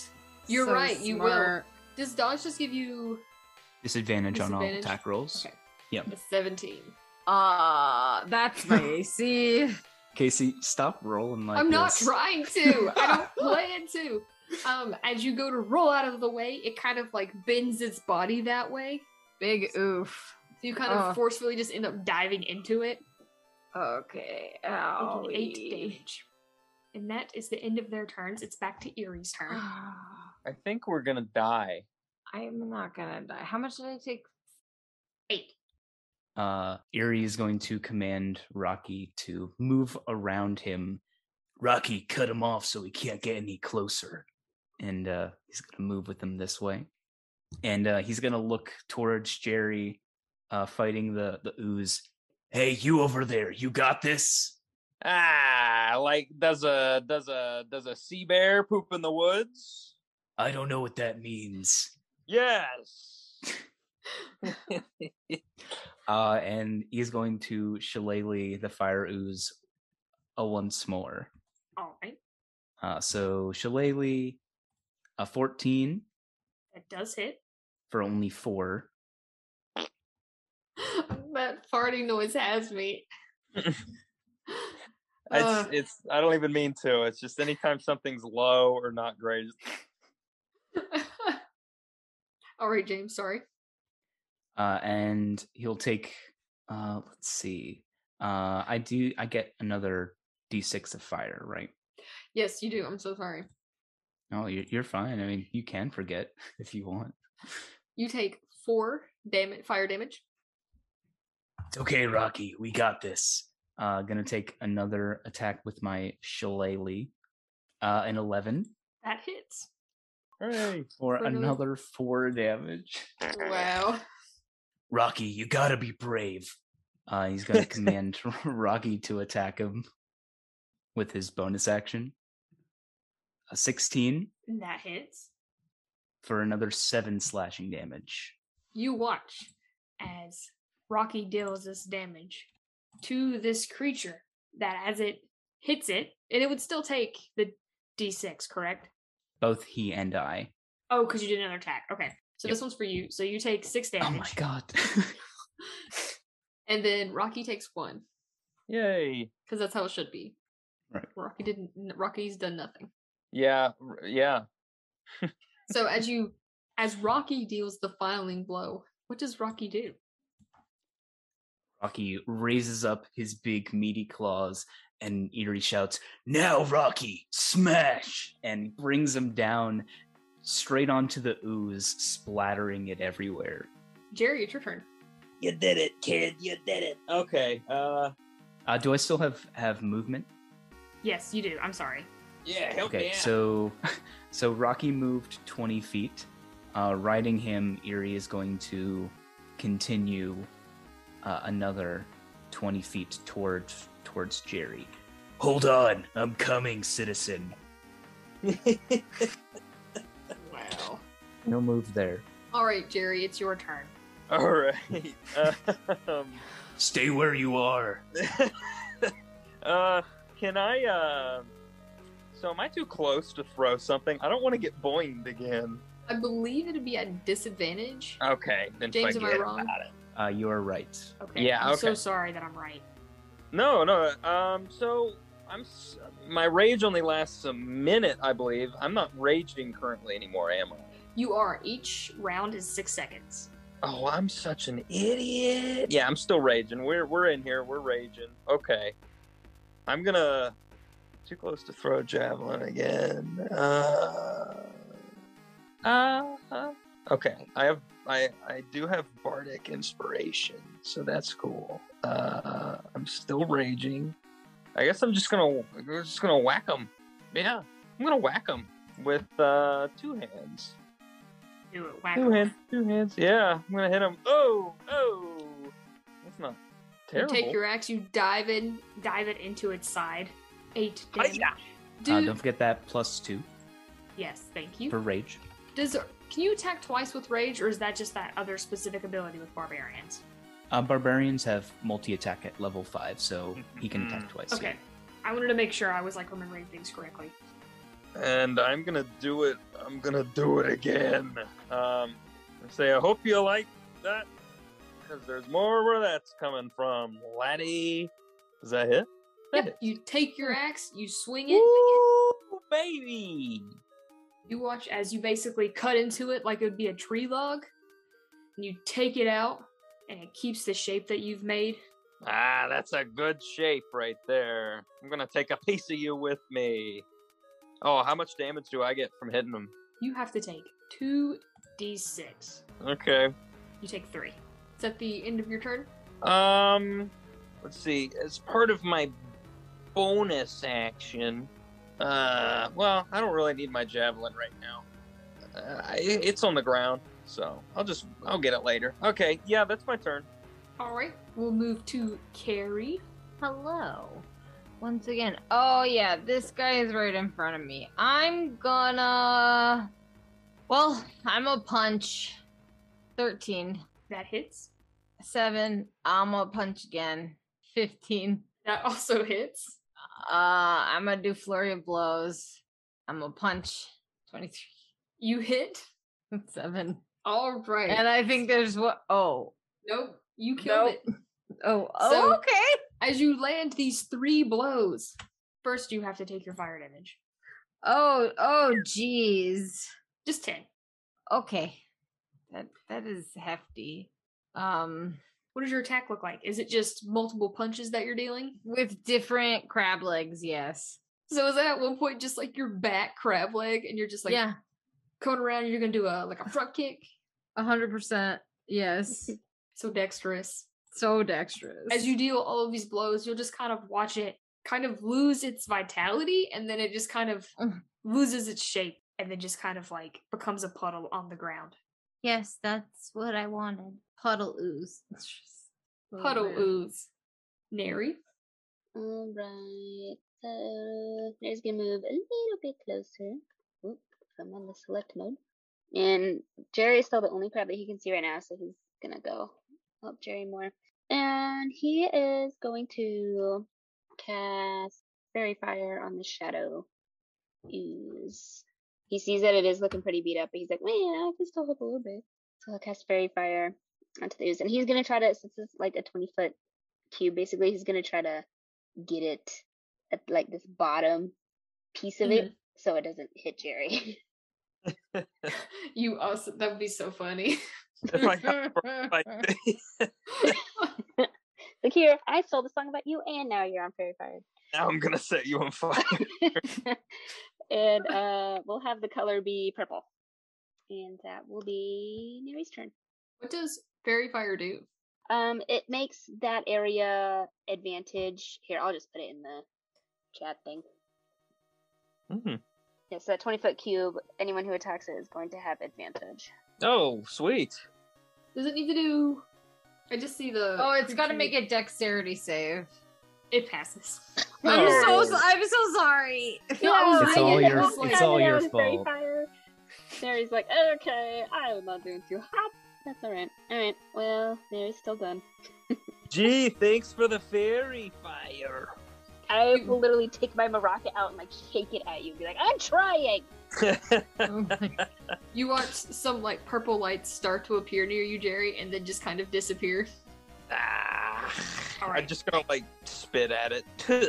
You're So right, you will. Does dodge just give you Disadvantage, on all attack rolls. Okay. Yep. a 17? Uh, that's my AC. Casey, stop rolling like I'm not this. trying to. I don't plan to. Um, as you go to roll out of the way, it kind of like bends its body that way. Big oof. So you kind of Oh. forcefully just end up diving into it. Okay. taking Ow. eight damage. And that is the end of their turns. It's back to Eerie's turn. I think we're gonna die. I'm not gonna die. How much did I take? Eight. Uh, Eerie is going to command Rocky to move around him. Rocky, cut him off so he can't get any closer. And uh, he's going to move with him this way. And uh, he's going to look towards Jerry uh, fighting the, the ooze. Hey, you over there, you got this? Ah, like does a does a does a sea bear poop in the woods? I don't know what that means. Yes. Uh, and he's going to shillelagh the fire ooze uh, once more. All right. Uh, so shillelagh, a 14 That does hit. for only four. that farting noise has me. It's Uh, it's I don't even mean to. It's just anytime something's low or not great. All right, James. Sorry. Uh, and he'll take, uh, let's see. Uh, I do, I get another d6 of fire, right? Yes, you do. I'm so sorry. No, you're, you're fine. I mean, you can forget if you want. You take four damage, fire damage. It's okay, Rocky. We got this. Uh, gonna take another attack with my shillelagh. Uh, an 11 That hits. Hooray. for For another- another four damage. Wow. Rocky, you gotta be brave. Uh, he's gonna command Rocky to attack him with his bonus action. A 16 That hits. for another seven slashing damage. You watch as Rocky deals this damage to this creature that as it hits it, and it would still take the d6, correct? Both he and I. Oh, because you did another attack. Okay. So Yep. this one's for you. So you take six damage. Oh my god. And then Rocky takes one. Yay. Because that's how it should be. Right. Rocky didn't Rocky's done nothing. Yeah, yeah. So as you as Rocky deals the filing blow, what does Rocky do? Rocky raises up his big meaty claws and Eerie shouts, Now, Rocky, smash! And brings him down straight onto the ooze, splattering it everywhere. Jerry, it's your turn. You did it, kid. You did it. Okay. Uh Uh, do I still have, have movement? Yes, you do. I'm sorry. Yeah, help me Okay, so so Rocky moved 20 feet. Uh, riding him, Eerie is going to continue uh, another 20 feet towards towards Jerry. Hold on, I'm coming, citizen. Wow. No move there. All right, Jerry, it's your turn. all right. um, Stay where you are. uh can I uh so am I too close to throw something? I don't want to get boinged again. I believe it'd be at disadvantage. Okay, then James, am I forget wrong? About. Uh, you are right. Okay. Yeah, I'm so sorry that I'm right. No, no. Um, so I'm s- my rage only lasts a minute, I believe. I'm not raging currently anymore, am I? You are. Each round is six seconds. Oh, I'm such an idiot. Yeah, I'm still raging. We're we're in here. We're raging. Okay, I'm gonna too close to throw a javelin again. Uh, uh, uh, okay. I have I I do have bardic inspiration, so that's cool. Uh, I'm still raging. I guess I'm just gonna I'm just gonna whack them. Yeah, I'm gonna whack them with uh two hands. Do it. Whack Two 'em. hands, two hands. Yeah, I'm gonna hit him. Oh, oh, that's not You terrible. take your axe, you dive in, dive it into its side. Eight damage. Hi-ya. Uh, don't forget that plus two yes, thank you. for rage. Does can you attack twice with rage, or is that just that other specific ability with barbarians? Uh, barbarians have multi attack at level five, so he can attack twice. yeah. Okay, I wanted to make sure I was like remembering things correctly. and I'm gonna do it. I'm gonna do it again. Um, I say I hope you like that because there's more where that's coming from, laddie. Does that hit? That Yeah, hits. you take your axe, you swing it, Ooh, baby. You watch as you basically cut into it like it would be a tree log, and you take it out, and it keeps the shape that you've made. Ah, that's a good shape right there. I'm gonna take a piece of you with me. Oh, how much damage do I get from hitting them? You have to take two d6. Okay. You take three. Is that the end of your turn? Um, let's see. As part of my bonus action, uh, well, I don't really need my javelin right now. Uh, I, it's on the ground, so I'll just I'll get it later. Okay, yeah, that's my turn. All right, we'll move to Carrie. Hello. Once again. Oh yeah, this guy is right in front of me. I'm gonna Well, I'm a punch. 13. That hits. 7. I'm a punch again. 15. That also hits. Uh I'm gonna do flurry of blows. I'm gonna punch. 23. You hit. 7. All right. And I think there's what oh. nope, you killed Nope. it. Oh, oh So- okay. As you land these three blows, first you have to take your fire damage. Oh, oh jeez. Just 10. Okay. That that is hefty. Um What does your attack look like? Is it just multiple punches that you're dealing? with different crab legs, yes. So is that at one point just like your back crab leg and you're just like yeah, coming around and you're gonna do a like a front kick? a hundred percent. Yes. So dexterous. so dexterous. As you deal all of these blows, you'll just kind of watch it kind of lose its vitality and then it just kind of Mm. loses its shape and then just kind of like becomes a puddle on the ground. Yes, that's what I wanted. Puddle ooze. It's just so Puddle weird. ooze. Neri. All right. So there's gonna move a little bit closer. Oop, I'm on the select mode. And Jerry is still the only crab that he can see right now, so he's gonna go help Jerry more. And he is going to cast Fairy Fire on the Shadow Ooze. He sees that it is looking pretty beat up, but he's like, man, I can still help a little bit. So he'll cast Fairy Fire onto the ooze. And he's gonna try to, since it's like a 20 foot cube, basically, he's gonna try to get it at like this bottom piece of it mm-hmm. so it doesn't hit Jerry. You also that would be so funny. If I got like like here, I stole the song about you, and now you're on Fairy Fire. now I'm gonna set you on fire. And uh, we'll have the color be purple, and that will be Neri's turn. What does fairy fire do? Um, it makes that area advantage. Here, I'll just put it in the chat thing. Mm-hmm. Yeah, so that 20 foot cube, anyone who attacks it is going to have advantage. Oh, sweet. Does it need to do I just see the Oh, it's got to make a dexterity save. It passes. I'm Oh. so I'm so sorry. Yeah, I was It's thinking all your- was it's all your Fairy fault. Fire. Mary's like, okay, I'm not doing too hot. That's alright. Alright, well, Mary's still done. Gee, thanks for the fairy fire. I will literally take my maraca out and like shake it at you and be like, I'm trying! Oh You watch some like purple lights start to appear near you, Jerry, and then just kind of disappear. Ah, All I'm just gonna like spit at it. Tuh.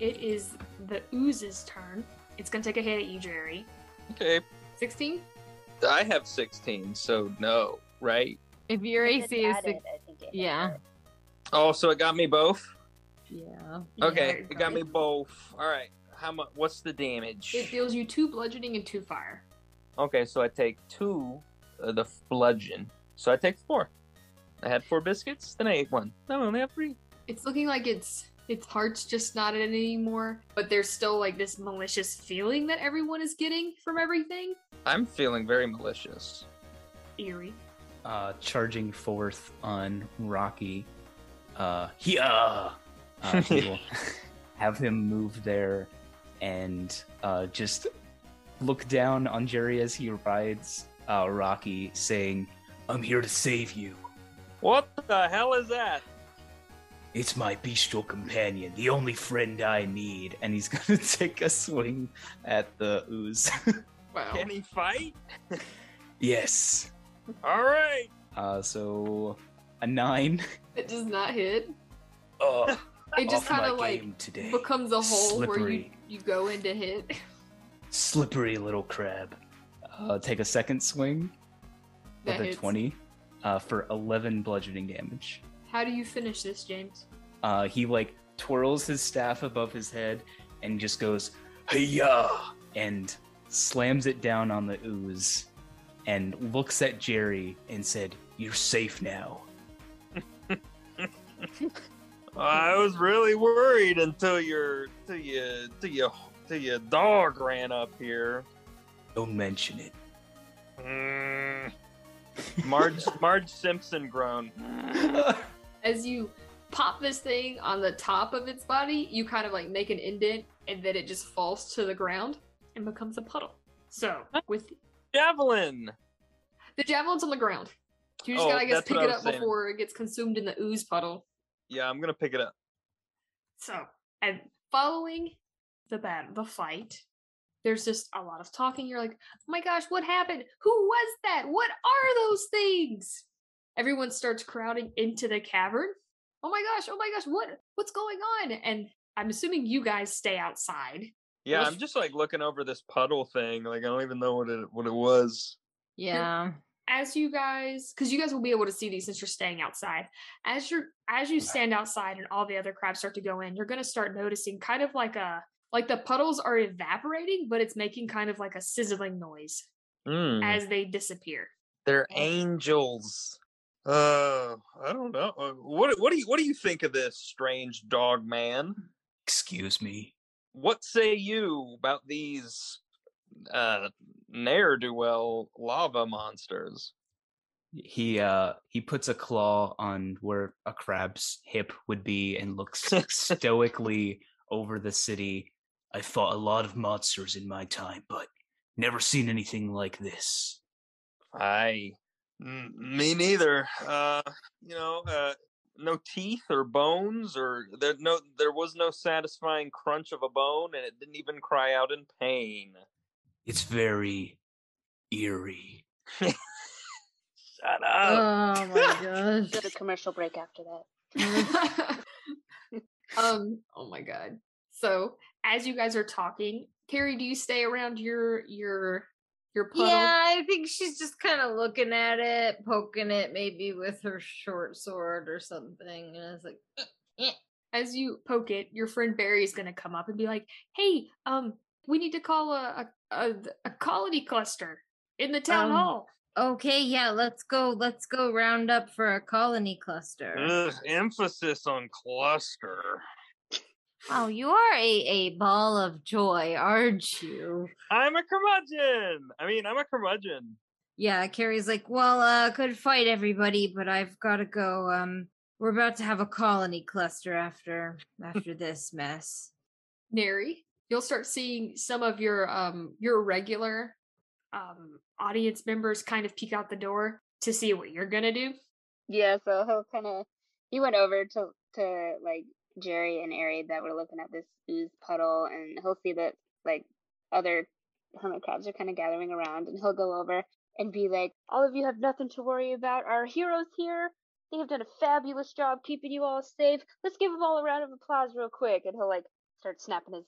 It is the ooze's turn. It's gonna take a hit at you, Jerry. Okay, 16? I have 16, so no, right? if your If it's AC is added, six, it yeah. it. Oh, so it got me both. yeah. Okay, Yeah, it got me both. All right, how much? What's the damage? It deals you two bludgeoning and two fire. Okay, so I take two of the bludgeon. So I take four. I had four biscuits, then I ate one. Now I only have three. It's looking like it's its heart's just not in it anymore, but there's still like this malicious feeling that everyone is getting from everything. I'm feeling very malicious. Eerie. uh, charging forth on Rocky. Uh, yeah, uh, will have him move there and uh, just look down on Jerry as he rides uh, Rocky, saying, "I'm here to save you. What the hell is that? It's my bestial companion, the only friend I need." And he's gonna take a swing at the ooze. Wow. Can he fight? yes. All right. Uh, so a nine. It does not hit. Oh, It just off my kind of like game today. becomes a hole where you, you go in to hit. slippery little crab. Uh, take a second swing That with a 20 uh, for 11 bludgeoning damage. How do you finish this, James? Uh, he like twirls his staff above his head and just goes, Hey-ya! and slams it down on the ooze and looks at Jerry and said, You're safe now. I was really worried until your till you till you till your dog ran up here. Don't mention it. Mm, Marge Marge Simpson groan. As you pop this thing on the top of its body, you kind of like make an indent and then it just falls to the ground and becomes a puddle. So, with Javelin. the javelin's on the ground, you just Oh, gotta, I guess, pick it up saying. before it gets consumed in the ooze puddle. Yeah, I'm gonna pick it up. So, and following the bat the fight, there's just a lot of talking. You're like, oh my gosh, what happened? Who was that? What are those things? Everyone starts crowding into the cavern. Oh my gosh, oh my gosh, what what's going on? And I'm assuming you guys stay outside. Yeah, What's- I'm just like looking over this puddle thing. Like I don't even know what it what it was. Yeah. as you guys because you guys will be able to see these since you're staying outside as you're as you stand outside and all the other crabs start to go in you're going to start noticing kind of like a like the puddles are evaporating but it's making kind of like a sizzling noise Hmm. as they disappear They're angels. Uh, I don't know. Uh, What what do you what do you think of this strange dog man? Excuse me. What say you about these uh ne'er do well lava monsters? He uh he puts a claw on where a crab's hip would be and looks stoically over the city. I fought a lot of monsters in my time, but never seen anything like this. I me neither. Uh, you know, uh, no teeth or bones, or there no there was no satisfying crunch of a bone, and it didn't even cry out in pain. It's very eerie. Shut up. Oh my gosh. Go to commercial break after that. um oh my god so as you guys are talking carrie do you stay around your your your puddle Yeah, I think she's just kind of looking at it, poking it maybe with her short sword or something. And it's like, eh. as you poke it, your friend Barry is going to come up and be like, "Hey, um, we need to call a a, a, a colony cluster in the town Um, hall." okay, yeah, let's go. Let's go round up for a colony cluster. Ugh, emphasis on cluster. Oh, you are a, a ball of joy, aren't you? I'm a curmudgeon. I mean, I'm a curmudgeon. Yeah, Carrie's like, well, uh, good fight, everybody, but I've got to go. Um, we're about to have a colony cluster after after this mess. Neri, you'll start seeing some of your um your regular um audience members kind of peek out the door to see what you're gonna do. Yeah, so he'll kind of he went over to to like Jerry and Ari that were looking at this ooze puddle, and he'll see that like other hermit crabs are kind of gathering around, and he'll go over and be like, "All of you have nothing to worry about. Our heroes here, they have done a fabulous job keeping you all safe. Let's give them all a round of applause real quick." And he'll like start snapping his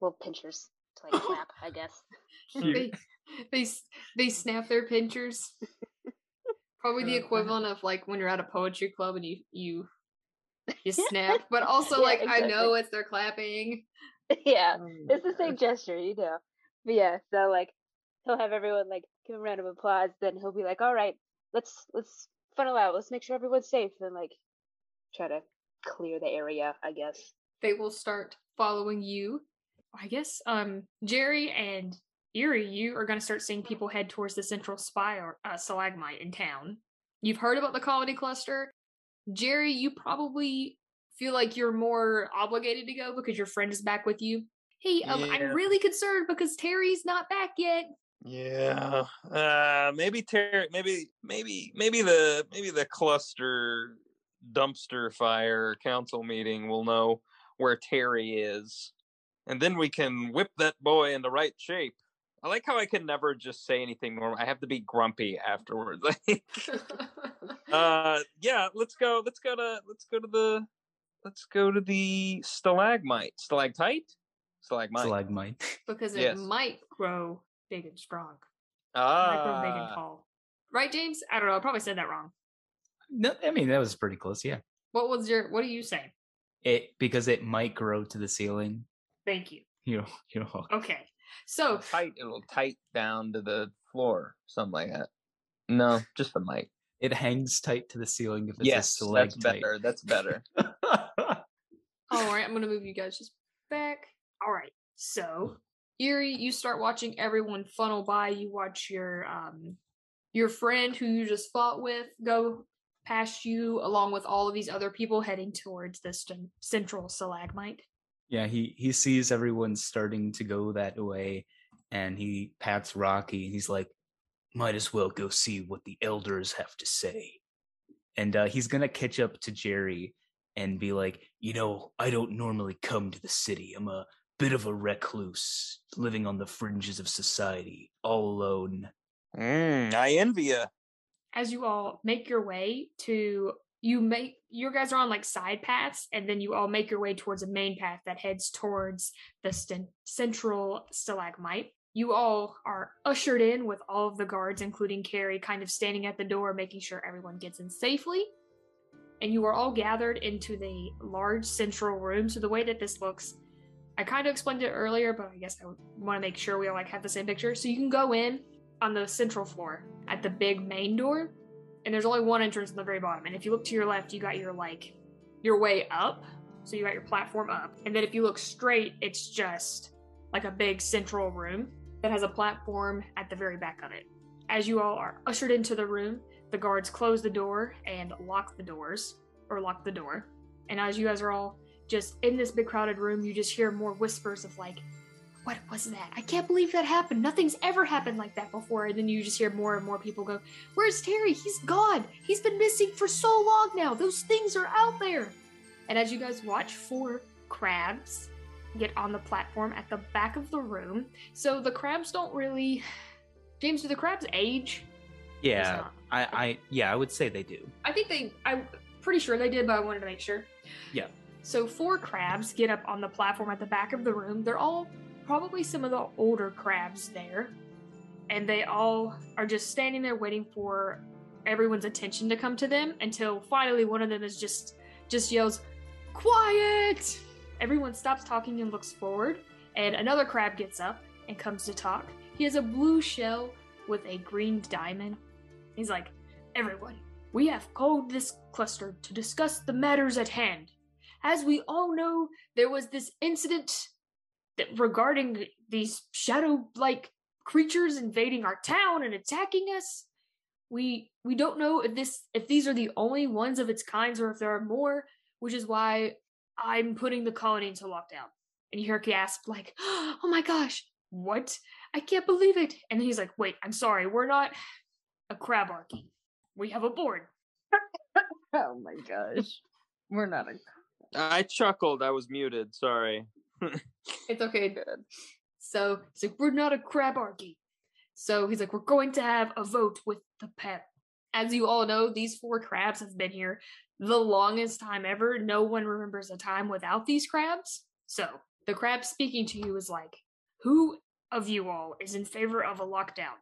little pinchers to like clap, I guess. they they they snap their pinchers. Probably the uh-huh. equivalent of like when you're at a poetry club and you you you snap, but also Yeah, like I know it's they're clapping. yeah, Oh it's the same gesture, you know. But yeah, so like he'll have everyone like give him a round of applause, then he'll be like, All right, let's let's funnel out, let's make sure everyone's safe and like try to clear the area, I guess. They will start following you. I guess um Jerry and Eerie, you are going to start seeing people head towards the central spire uh, stalagmite in town. You've heard about the colony cluster. Jerry, you probably feel like you're more obligated to go because your friend is back with you. Hey, um, Yeah. I'm really concerned because Terry's not back yet. Yeah. Uh maybe Terry maybe maybe maybe the maybe the cluster dumpster fire council meeting will know where Terry is. And then we can whip that boy into right shape. I like how I can never just say anything normal. I have to be grumpy afterwards. uh yeah, let's go let's go to let's go to the let's go to the stalagmite. Stalactite? Stalagmite. Stalagmite. because it Yes. might grow big and strong. might grow big and Ah. tall. Right, James? I don't know. I probably said that wrong. No, I mean that was pretty close. Yeah, What was your? What do you say? it because it might grow to the ceiling. Thank you. You know, you know. Okay, so tight it'll tight down to the floor something like that no just the mic It hangs tight to the ceiling if it's a yes that's stalactite. better that's better all right, I'm gonna move you guys just back. All right, so Eerie, you start watching everyone funnel by. You watch your um your friend who you just fought with go past you, along with all of these other people heading towards this st- central stalagmite. Yeah, he he sees everyone starting to go that way, and he pats Rocky, and he's like, "Might as well go see what the elders have to say." And uh, he's gonna catch up to Jerry and be like, "You know, I don't normally come to the city. I'm a bit of a recluse, living on the fringes of society, all alone." Mm, I envy you. As you all make your way to, you make you guys are on like side paths, and then you all make your way towards a main path that heads towards the st- central stalagmite. You all are ushered in with all of the guards, including Carrie, kind of standing at the door, making sure everyone gets in safely. And you are all gathered into the large central room. So the way that this looks, I kind of explained it earlier, but I guess I want to make sure we all like have the same picture. So you can go in on the central floor at the big main door, and there's only one entrance on the very bottom. And if you look to your left, you got your like your way up. So you got your platform up. And then if you look straight, it's just like a big central room that has a platform at the very back of it. As you all are ushered into the room, the guards close the door and lock the doors, or lock the door. And as you guys are all just in this big crowded room, you just hear more whispers of like, what was that? I can't believe that happened. Nothing's ever happened like that before. And then you just hear more and more people go, Where's Terry? He's gone. He's been missing for so long now. Those things are out there. And as you guys watch four crabs get on the platform at the back of the room, so the crabs don't really. James, do the crabs age? Yeah. I, I, yeah, I would say they do. I think they. I'm pretty sure they did, but I wanted to make sure. Yeah. So four crabs get up on the platform at the back of the room. They're all probably some of the older crabs there, and they all are just standing there waiting for everyone's attention to come to them until finally one of them is just just yells, "Quiet!" Everyone stops talking and looks forward, and another crab gets up and comes to talk. He has a blue shell with a green diamond. He's like, "Everyone, we have called this cluster to discuss the matters at hand. As we all know, there was this incident regarding these shadow-like creatures invading our town and attacking us. We we don't know if this if these are the only ones of its kinds or if there are more, which is why I'm putting the colony into lockdown. And you hear gasp like, "Oh my gosh, what? I can't believe it!" And he's like, "Wait, I'm sorry, we're not a crab crabarchy. We have a board." Oh my gosh. We're not a I chuckled. I was muted. Sorry. It's okay. So he's like, we're not a crabarchy. So he's like, we're going to have a vote with the pep. As you all know, these four crabs have been here the longest time ever. No one remembers a time without these crabs. So the crab speaking to you is like, who of you all is in favor of a lockdown?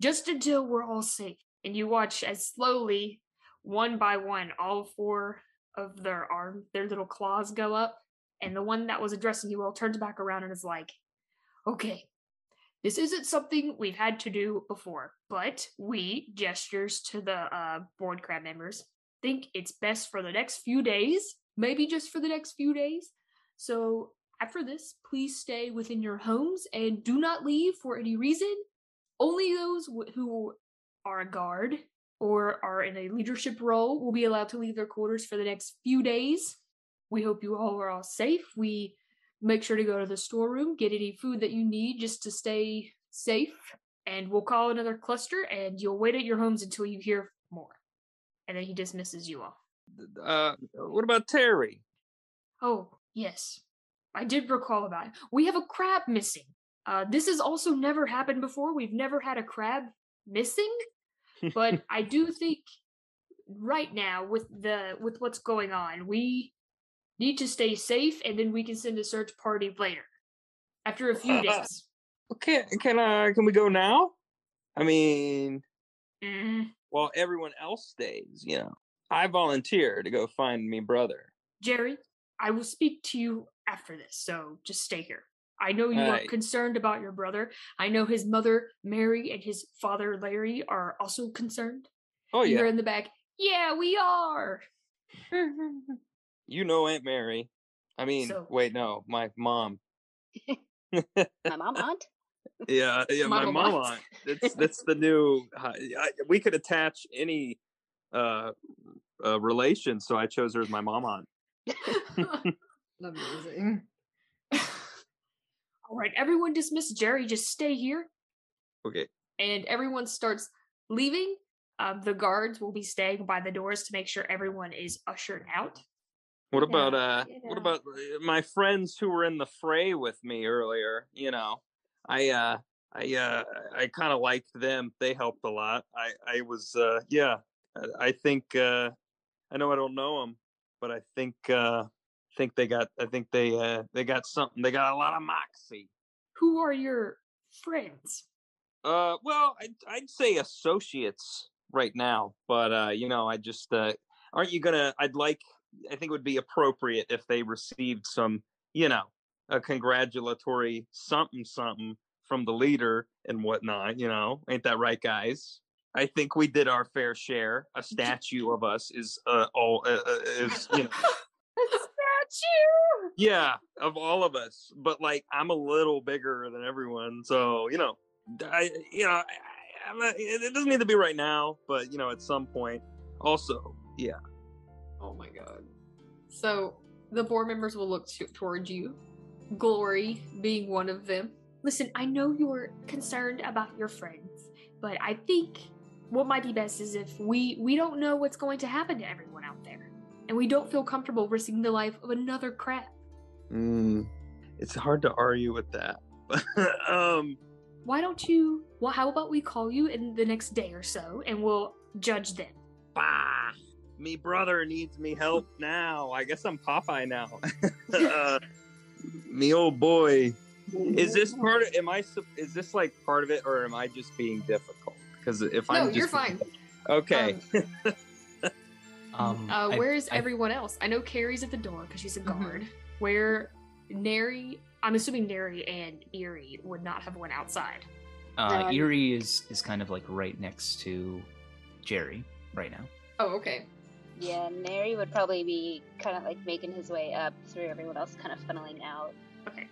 Just until we're all safe. And you watch as slowly, one by one, all four of their arm, their little claws go up and the one that was addressing you all turns back around and is like, okay, this isn't something we've had to do before, but we, gestures to the uh, board crab members, think it's best for the next few days, maybe just for the next few days. So after this, please stay within your homes and do not leave for any reason. Only those wh- who are a guard or are in a leadership role will be allowed to leave their quarters for the next few days. We hope you all are all safe. We make sure to go to the storeroom, get any food that you need just to stay safe, and we'll call another cluster and you'll wait at your homes until you hear more. And then he dismisses you all. Uh, what about Terry? Oh, yes. I did recall about it. We have a crab missing. Uh, this has also never happened before. We've never had a crab missing, but I do think right now with the with what's going on, we need to stay safe, and then we can send a search party later after a few days. Okay, can uh, can we go now? I mean, Mm, while everyone else stays, you know, I volunteer to go find me brother. Jerry, I will speak to you after this, so just stay here. I know you are Alright. concerned about your brother. I know his mother, Mary, and his father, Larry, are also concerned. Oh yeah, hear in the back, yeah, we are. you know Aunt Mary. I mean, So- wait, no, my mom. My mom, aunt. Yeah, yeah, my mom aunt. That's that's the new. I, we could attach any uh, uh relation, so I chose her as my mom aunt. Amazing. All right, everyone dismiss Jerry. Just stay here. Okay. And everyone starts leaving. Um, the guards will be staying by the doors to make sure everyone is ushered out. What about uh? you What about uh, my friends who were in the fray with me earlier? You know, I uh, I uh, I kind of liked them. They helped a lot. I I was uh, yeah. I- I think uh, I know I don't know them, but I think uh, think they got. I think they uh, they got something. They got a lot of moxie. Who are your friends? Uh, well, I'd, I'd say associates right now, but uh, you know, I just uh, aren't you gonna? I'd like. I think it would be appropriate if they received some, you know, a congratulatory something something from the leader and whatnot. You know, ain't that right, guys? I think we did our fair share. A statue of us is uh, all uh, uh, is you know a statue. yeah of all of us but like i'm a little bigger than everyone so you know i you know I, I'm not, it it doesn't need to be right now but you know at some point also yeah Oh my god. So the board members will look to- towards you, Glory being one of them. Listen, I know you're concerned about your friends, but I think what might be best is if we we don't know what's going to happen to everyone out there, and we don't feel comfortable risking the life of another crab. mm, it's hard to argue with that um Why don't you? Well, how about we call you in the next day or so, and we'll judge then. bah, me brother needs me help now i guess i'm popeye now uh, me old boy is this part of am i is this like part of it or am i just being difficult because if i'm no, just you're fine. okay Um, Uh, I- where is I- everyone else? I know Carrie's at the door because she's a Mhm. guard. Where Neri, I'm assuming Neri and Eerie would not have went outside. Uh, Um, Eerie is is kind of like right next to Jerry right now. Oh, okay. Yeah, Neri would probably be kind of like making his way up through everyone else, kind of funneling out. Okay.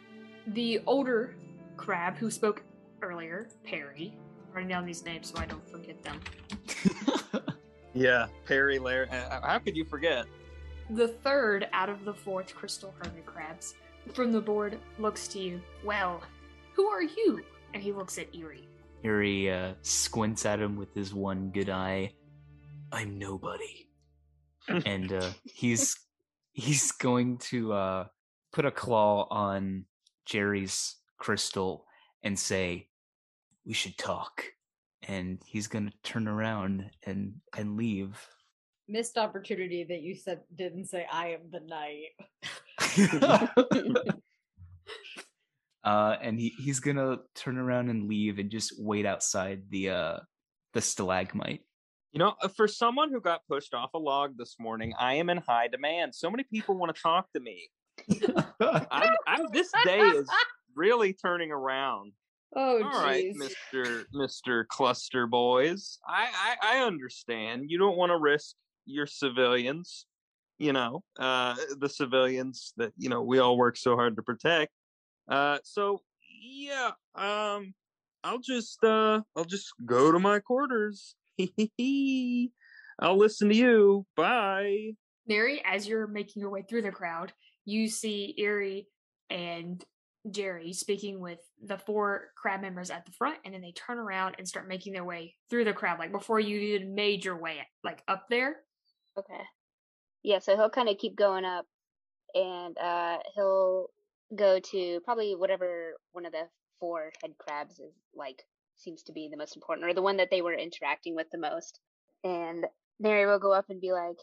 The older crab who spoke earlier, Perry. I'm writing down these names so I don't forget them. Yeah, Perry Larry. How could you forget? The third out of the fourth crystal hermit crabs from the board looks to you. Well, who are you? And he looks at Eerie. Eerie uh, squints at him with his one good eye. I'm nobody, and uh, he's he's going to uh, put a claw on Jerry's crystal and say, "We should talk." And he's gonna turn around and and leave. Missed opportunity that you said didn't say I am the knight. uh, and he, he's gonna turn around and leave and just wait outside the uh the stalagmite. You know, uh, for someone who got pushed off a log this morning, I am in high demand. So many people want to talk to me. I'm, I'm this day is really turning around. Oh, All right. Mister Mister Cluster Boys. I, I I understand. You don't want to risk your civilians. You know, uh, the civilians that you know we all work so hard to protect. Uh, so yeah, um, I'll just uh, I'll just go to my quarters. I'll listen to you. Bye. Neri, as you're making your way through the crowd, you see Eerie and Jerry speaking with the four crab members at the front, and then they turn around and start making their way through the crowd, like before you even made your way like up there. Okay. Yeah, so he'll kind of keep going up, and uh, he'll go to probably whatever one of the four head crabs is like seems to be the most important, or the one that they were interacting with the most. And Neri will go up and be like,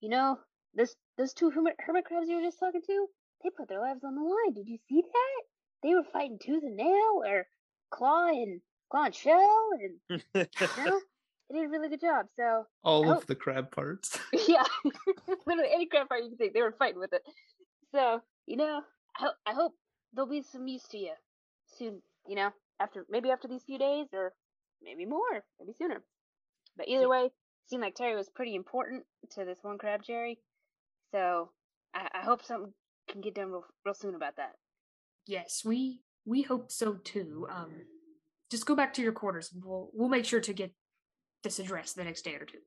you know, this those two hermit, hermit crabs you were just talking to, they put their lives on the line. Did you see that? They were fighting tooth and nail, or claw and claw and shell, and you know, they did a really good job. So All Oh. of the crab parts. yeah, literally any crab part you can think, they were fighting with it. So you know, I, I hope there'll be some use to you soon. You know, after maybe after these few days, or maybe more, maybe sooner. But either way, seemed like Terry was pretty important to this one crab, Jerry. So I, I hope something can get done real, real soon about that. Yes, we we hope so too. Um, just go back to your quarters. and We'll we'll make sure to get this addressed the next day or two.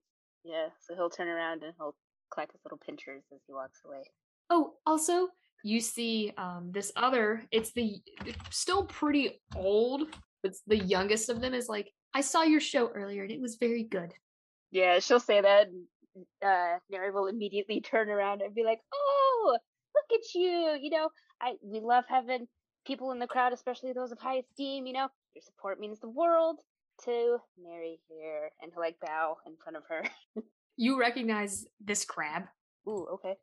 Yeah, so he'll turn around and he'll clack his little pinchers as he walks away. Oh, also, you see um, this other. It's the it's still pretty old. but the youngest of them. Is like, I saw your show earlier and it was very good. Yeah, she'll say that. And, uh, Neri will immediately turn around and be like, "Oh, look at you! You know, I we love having people in the crowd, especially those of high esteem. You know, your support means the world to Mary here." And he'll like bow in front of her. You recognize this crab. Ooh, okay.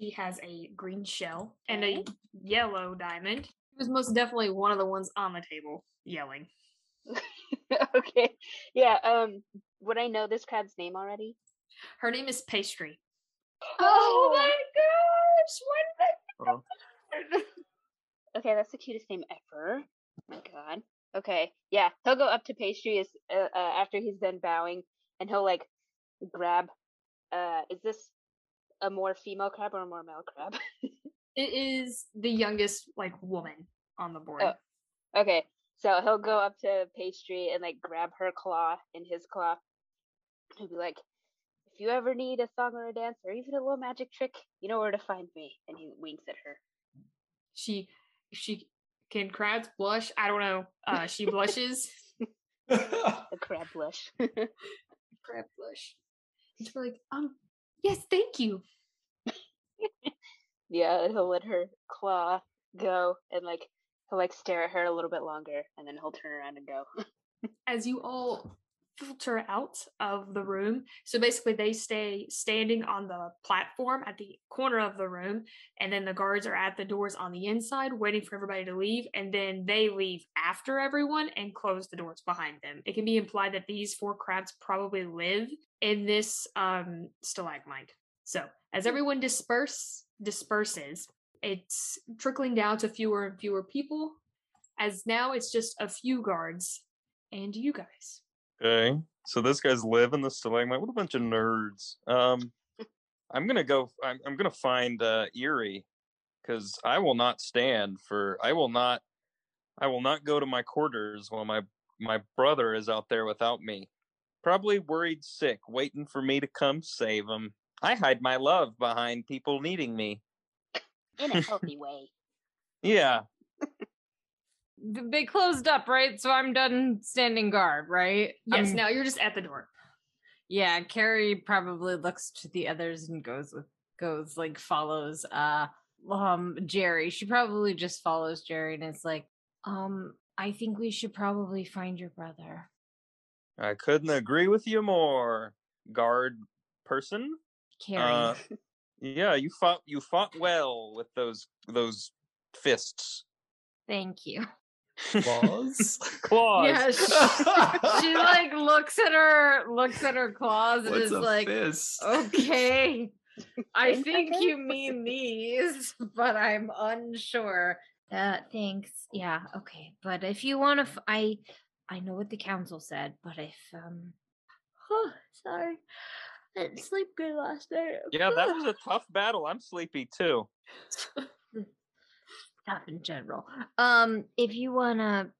He has a green shell and a yellow diamond. He was most definitely one of the ones on the table yelling. okay. Yeah. Um. Would I know this crab's name already? Her name is Pastry. Oh my Oh. Okay, that's the cutest name ever. Oh my god. Okay, yeah, he'll go up to Pastry as, uh, uh, after he's done bowing, and he'll like grab. Uh, is this a more female crab or a more male crab? It is the youngest like woman on the board. Oh. okay, so he'll go up to Pastry and like grab her claw in his claw. He'll be like, "If you ever need a song or a dance or even a little magic trick, you know where to find me." And he winks at her. She she can crabs blush? I don't know. Uh she blushes. A crab blush. Crab blush. And she's like, um, yes, thank you. yeah, he'll let her claw go and like he'll like stare at her a little bit longer and then he'll turn around and go. as you all filter out of the room. So basically, they stay standing on the platform at the corner of the room, and then the guards are at the doors on the inside waiting for everybody to leave, and then they leave after everyone and close the doors behind them. It can be implied that these four crabs probably live in this um, stalagmite. So as everyone disperse disperses, it's trickling down to fewer and fewer people. As now it's just a few guards and you guys. Okay, so this guy's live in the stalagmite. What a bunch of nerds. Um, I'm gonna go. I'm, I'm gonna find uh, Eerie because I will not stand for. I will not. I will not go to my quarters while my my brother is out there without me. Probably worried sick, waiting for me to come save him. I hide my love behind people needing me. In a healthy way. Yeah, They closed up, right? So I'm done standing guard, right? Yes, I'm- now you're just at the door. Yeah, Carrie probably looks to the others and goes with goes like follows uh um Jerry. She probably just follows Jerry and is like, um, I think we should probably find your brother. I couldn't agree with you more, guard person. Carrie. Uh, yeah, you fought you fought well with those those fists. Thank you. Claws? Claws. Yeah, she, she like looks at her looks at her claws and What's is like, fist? okay. I Think think you mean these, but I'm unsure. Uh, thanks. Yeah, okay. But if you want to, f- I, I know what the council said. But if um, oh, sorry, I didn't sleep good last night. Yeah, that was a tough battle. I'm sleepy too. Tough in general. Um, if you wanna,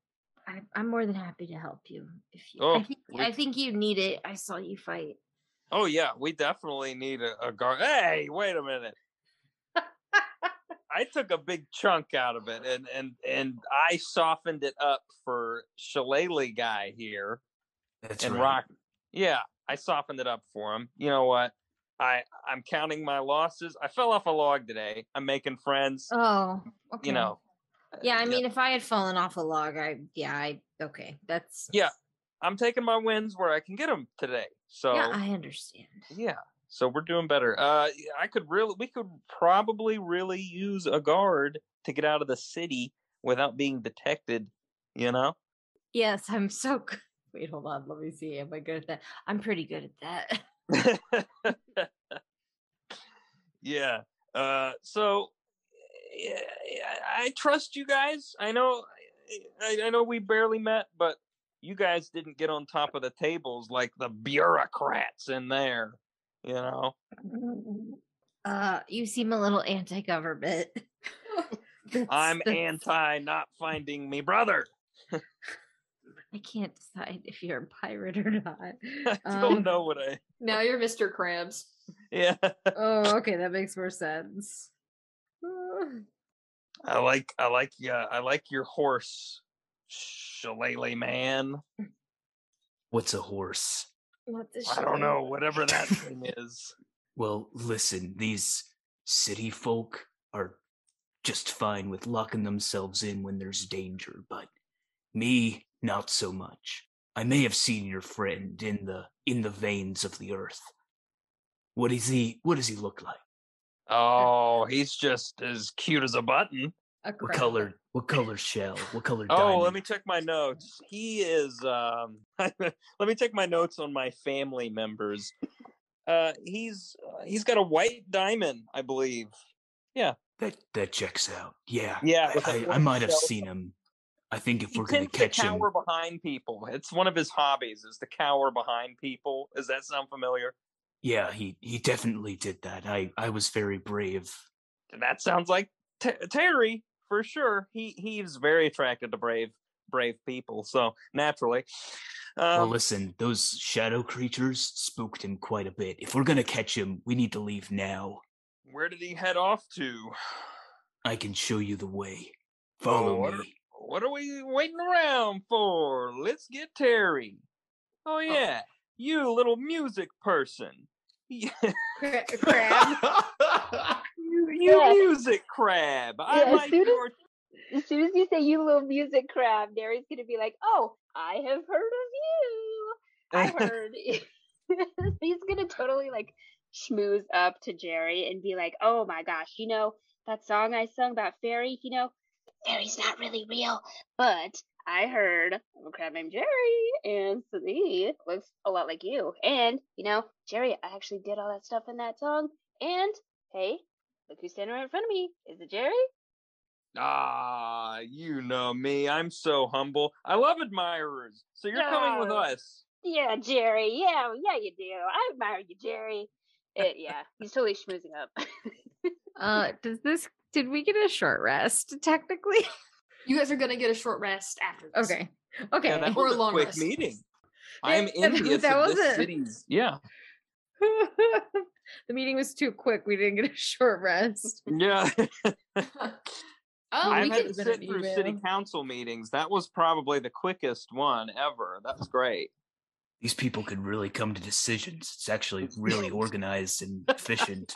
I, I'm more than happy to help you. If you, I Oh, think we- I think you need it. I saw you fight. Oh yeah, we definitely need a, a guard. Hey, wait a minute. I took a big chunk out of it, and and and I softened it up for Shillelagh guy here That's and right. Rock. Yeah, I softened it up for him. You know what? I I'm counting my losses. I fell off a log today. I'm making friends. Oh, okay. You know. Yeah, I mean, if I had fallen off a log, I yeah, I okay. That's Yeah. I'm taking my wins where I can get them today. So yeah, I understand. Yeah. So we're doing better. Uh I could really we could probably really use a guard to get out of the city without being detected, you know? Yes, I'm so good. Wait, hold on. Let me see. Am I good at that? I'm pretty good at that. yeah. Uh so yeah, I trust you guys. I know I, I know we barely met, but you guys didn't get on top of the tables like the bureaucrats in there, you know? Uh, you seem a little anti-government. I'm anti not finding me brother. I can't decide if you're a pirate or not. I don't Um, know what I. Now you're Mr. Krabs. Yeah, Oh, okay, that makes more sense. I like I like yeah I like your horse, Shillelagh man. What's a horse? What the I don't know whatever that thing is. Well, listen, these city folk are just fine with locking themselves in when there's danger, but me, not so much. I may have seen your friend in the in the veins of the earth. What is he what does he look like? Oh, he's just as cute as a button. A What color what color shell? What color Oh, diamond? let me check my notes. He is um let me check my notes on my family members. Uh he's uh, he's got a white diamond, I believe. Yeah. That that checks out. Yeah. Yeah, I, with a I, I white might have seen him. I think if He we're tends to catch him the cower behind people. It's one of his hobbies is to cower behind people. Does that sound familiar? Yeah, he he definitely did that. I I was very brave. That sounds like T- Terry for sure. He he's very attracted to brave brave people. So naturally, well, um, listen, those shadow creatures spooked him quite a bit. If we're gonna catch him, we need to leave now. where did he head off to? I can show you the way. Follow are- me. What are we waiting around for? Let's get Terry. Oh, oh. yeah, you little music person. Crab. you, you Yeah. music crab. I Yeah, as like soon as- your As soon as you say you little music crab, Neri's gonna be like, "Oh, I have heard of you. I heard." He's gonna totally like schmooze up to Jerry and be like, "Oh my gosh, you know that song I sung about fairy? You know, fairy's not really real, but I heard of a crab named Jerry, and so he looks a lot like you. And you know, Jerry, I actually did all that stuff in that song. And hey, look who's standing right in front of me. Is it Jerry?" Ah, you know me. I'm so humble. I love admirers. So you're coming with us. Yeah, Jerry. Yeah, yeah, you do. I admire you, Jerry. It, yeah, he's totally schmoozing up. Uh, does this? Did we get a short rest? Technically. You guys are gonna get a short rest after this. Okay. Okay. Yeah, Or was a a long quick rest. meeting. I'm Yeah, that- envious that of this city's. Yeah, the meeting was too quick. We didn't get a short rest. yeah. Oh, I've we had to sit through city council meetings. That was probably the quickest one ever. That was great. These people could really come to decisions. It's actually really organized and efficient.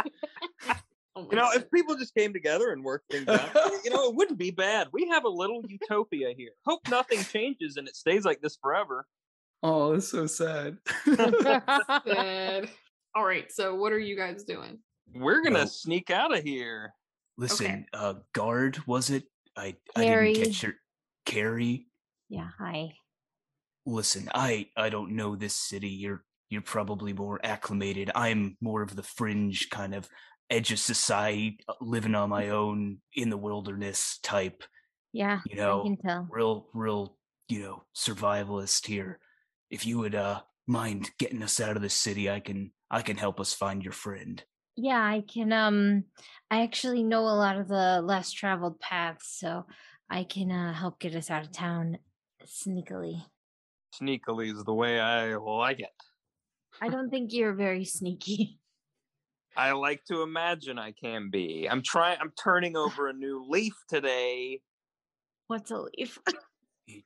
Oh You know, God. if people just came together and worked things out, you know, it wouldn't be bad. We have a little utopia here. Hope nothing changes and it stays like this forever. Oh, it's so sad. Sad. All right. So, what are you guys doing? We're gonna Well- sneak out of here. Listen, uh, guard was it? I Carrie. I didn't catch your Carrie. yeah. Hi. Listen, I I don't know this city. You're you're probably more acclimated. I'm more of the fringe kind of edge of society, uh, living on my own in the wilderness type. Yeah. You know, I can tell. real real you know survivalist here. If you would uh mind getting us out of the city, I can I can help us find your friend. Yeah, I can. Um, I actually know a lot of the less traveled paths, so I can uh, help get us out of town sneakily. Sneakily is the way I like it. I don't think you're very sneaky. I like to imagine I can be. I'm trying. I'm turning over a new leaf today. What's a leaf?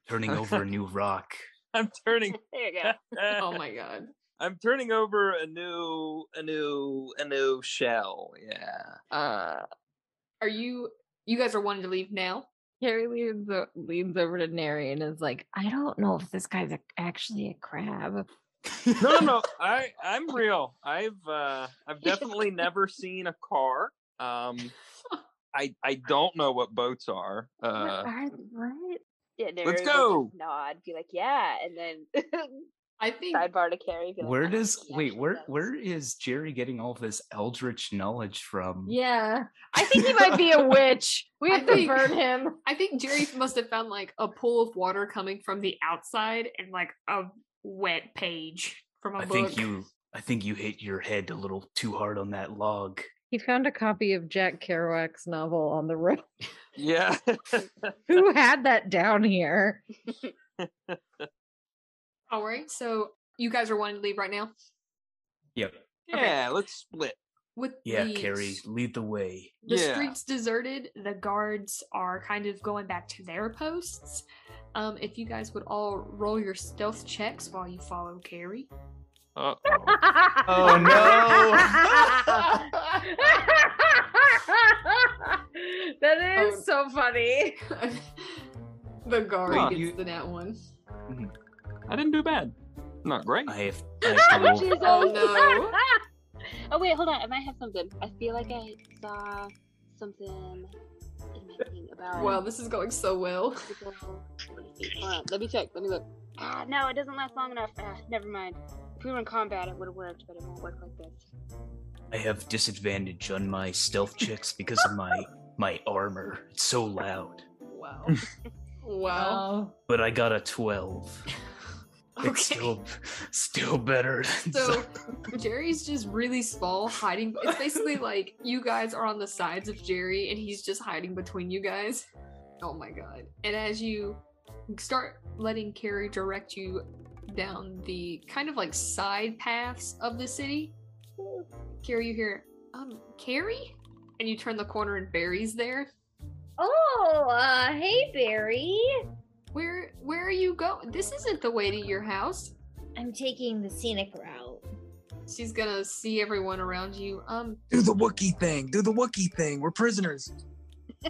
Turning over a new rock. I'm turning. there you go. Oh my God. I'm turning over a new, a new, a new shell. Yeah. Uh, Are you? You guys are wanting to leave now? Harry leans o- leans over to Neri and is like, "I don't know if this guy's a, actually a crab." No, no, no. I, I'm real. I've, uh, I've definitely never seen a car. Um, I, I don't know what boats are. what Uh, are what? Yeah, Neri Let's will just go. Nod, be like, "Yeah," and then I think. sidebar to Carrie. Be like, Where "I don't does think wait? Where does." where is Jerry getting all this eldritch knowledge from? Yeah, I think he might be a witch. We I have to think- burn him. I think Jerry must have found like a pool of water coming from the outside and like a wet page from a I book. I think you I think you hit your head a little too hard on that log. He found a copy of Jack Kerouac's novel on the road. Yeah. Who had that down here? All right, so you guys are wanting to leave right now Yep. Yeah, let's split. With Yeah, the Carrie, lead the way. the Yeah. streets deserted. The guards are kind of going back to their posts. Um, if you guys would all roll your stealth checks while you follow Carrie. Uh, Oh no! that is Oh. so funny. the guard Huh, gets you- the nat one. I didn't do bad. Not great. I have, I have to roll. Jesus. Oh no! Oh wait, hold on. I might have something. I feel like I saw something in my thing about. Wow, this is going so well. Let me. Hold on. Let me check. Let me look. Ah, no, it doesn't last long enough. Ah, never mind. If we were in combat, it would have worked, but it won't work like this. I have disadvantage on my stealth checks because of my my armor. It's so loud. Wow. Wow. But I got a twelve. Okay. It's still still better. than So Jerry's just really small, hiding. It's basically like you guys are on the sides of Jerry, and he's just hiding between you guys. Oh my god! And as you start letting Carrie direct you down the kind of like side paths of the city, Carrie, you hear, um, Carrie, and you turn the corner and Barry's there. Oh, uh, hey, Barry. Where where are you going? This isn't the way to your house. I'm taking the scenic route. She's gonna see everyone around you. Um, Do the Wookie thing. Do the Wookie thing. We're prisoners.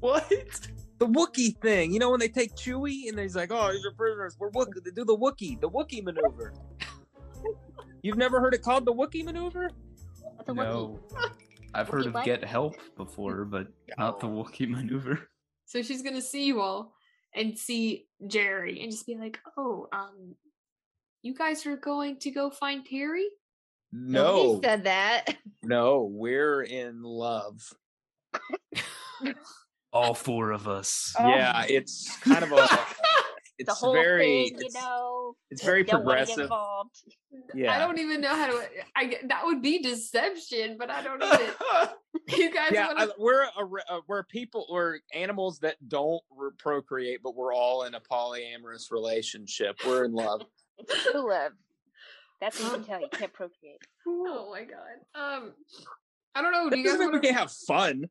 what? The Wookie thing. You know when they take Chewie and he's like, "Oh, these are prisoners. We're Wookie." They do the Wookie, the Wookie maneuver. You've never heard it called the Wookie maneuver? What's a No. Wookiee? I've heard Wookiee of what? get help before, but not the Wookie maneuver. So she's gonna see you all and see Jerry and just be like, "Oh, um, you guys are going to go find Terry?" No, He said that. no, we're in love. All four of us. Yeah, it's kind of a. It's the whole very. thing, you know. it's very don't wanna get progressive. involved. Yeah. I don't even know how to. I that would be deception, but I don't even. you guys yeah, want I, we're a, re- uh, we're people we're animals that don't re- procreate, but we're all in a polyamorous relationship. We're in love. It's true love. That's what you can tell. You can't procreate. Oh my god. Um, I don't know. Do That you guys doesn't want we to? can't have fun.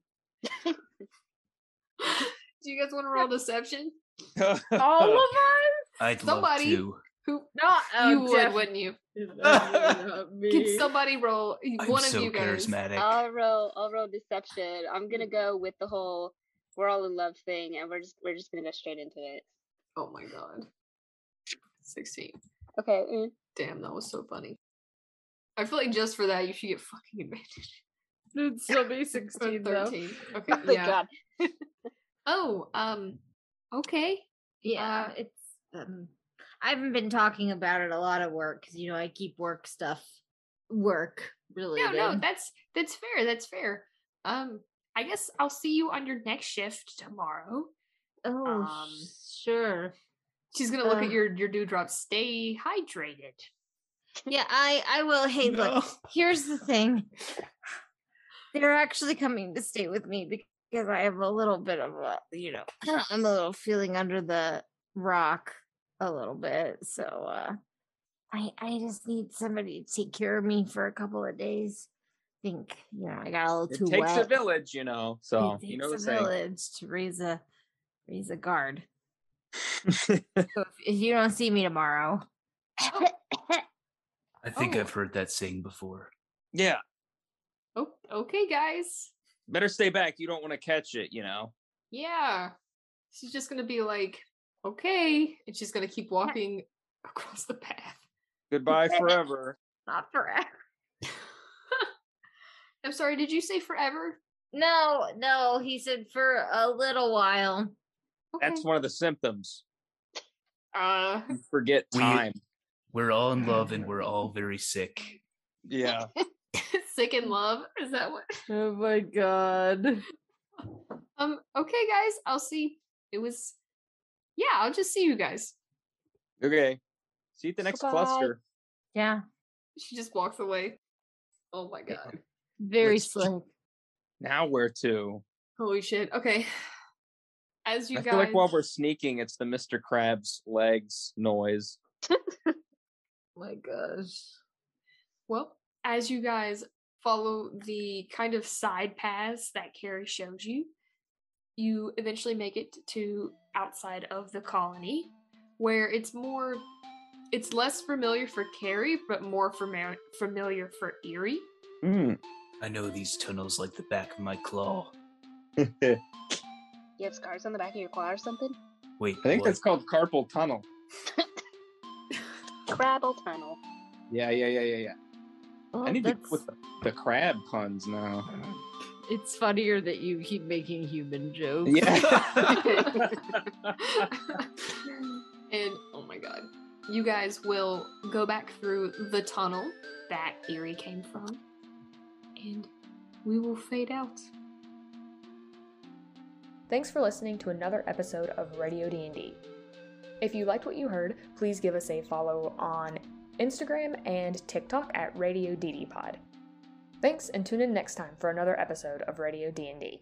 Do you guys want to roll deception? All of us? I'd Somebody- love to. Who Not you would, wouldn't you? Can somebody roll? I'm One so of you guys. charismatic. I'll roll. I'll roll deception. I'm gonna go with the whole "we're all in love" thing, and we're just we're just gonna go straight into it. Oh my god. Sixteen. Okay. mm. Damn, that was so funny. I feel like just for that, you should get fucking advantage. It'd still be Or 16 though. 13. Okay, Thank yeah. God. Oh, um, okay. Yeah, Uh, it's um I haven't been talking about it a lot at work because you know I keep work stuff work really. No, no, that's that's fair. That's fair. Um, I guess I'll see you on your next shift tomorrow. oh um, sure. She's gonna look Uh. at your your dewdrop. Stay hydrated. Yeah, I I will. Hey, No. look. Here's the thing. They're actually coming to stay with me because I have a little bit of a, you know, I'm a little feeling under the rock a little bit. So uh I I just need somebody to take care of me for a couple of days. think, you know, I got a little too. It too takes a village, you know. So it you know the takes a saying. village to raise a raise a guard. So if, if you don't see me tomorrow, I think Oh. I've heard that saying before. yeah, Oh, okay, guys. Better stay back. You don't want to catch it, you know. Yeah. She's just gonna be like, okay, and she's gonna keep walking across the path. Goodbye forever. not forever. I'm sorry. Did you say forever? No, no, he said for a little while. Okay. That's one of the symptoms. uh. You forget We- time. We're all in love and we're all very sick. Yeah. sick in love. Is that what? Oh my god. Um. Okay, guys. I'll see. It was. Yeah, I'll just see you guys. Okay. See you at the next Bye. cluster. Yeah. She just walks away. Oh my god. Very Let's- slick. Now where to? Holy shit. Okay. As you I guys feel like while we're sneaking, it's the Mr. Krabs legs noise. My gosh. Well, as you guys follow the kind of side paths that Carrie shows you, you eventually make it to outside of the colony, where it's more, it's less familiar for Carrie, but more fami- familiar for Eerie. Hmm. I know these tunnels like the back of my claw. You have scars on the back of your claw or something? Wait, I think what? that's called carpal tunnel. Crabble tunnel. Yeah, yeah, yeah, yeah, yeah. Well, I need to that's- with the, the crab puns now. It's funnier that you keep making human jokes. Yeah. and oh my god. You guys will go back through the tunnel that Eerie came from, and we will fade out. Thanks for listening to another episode of Radio D&D. If you liked what you heard, please give us a follow on Instagram and TikTok at Radio DD Pod. Thanks and tune in next time for another episode of Radio D&D.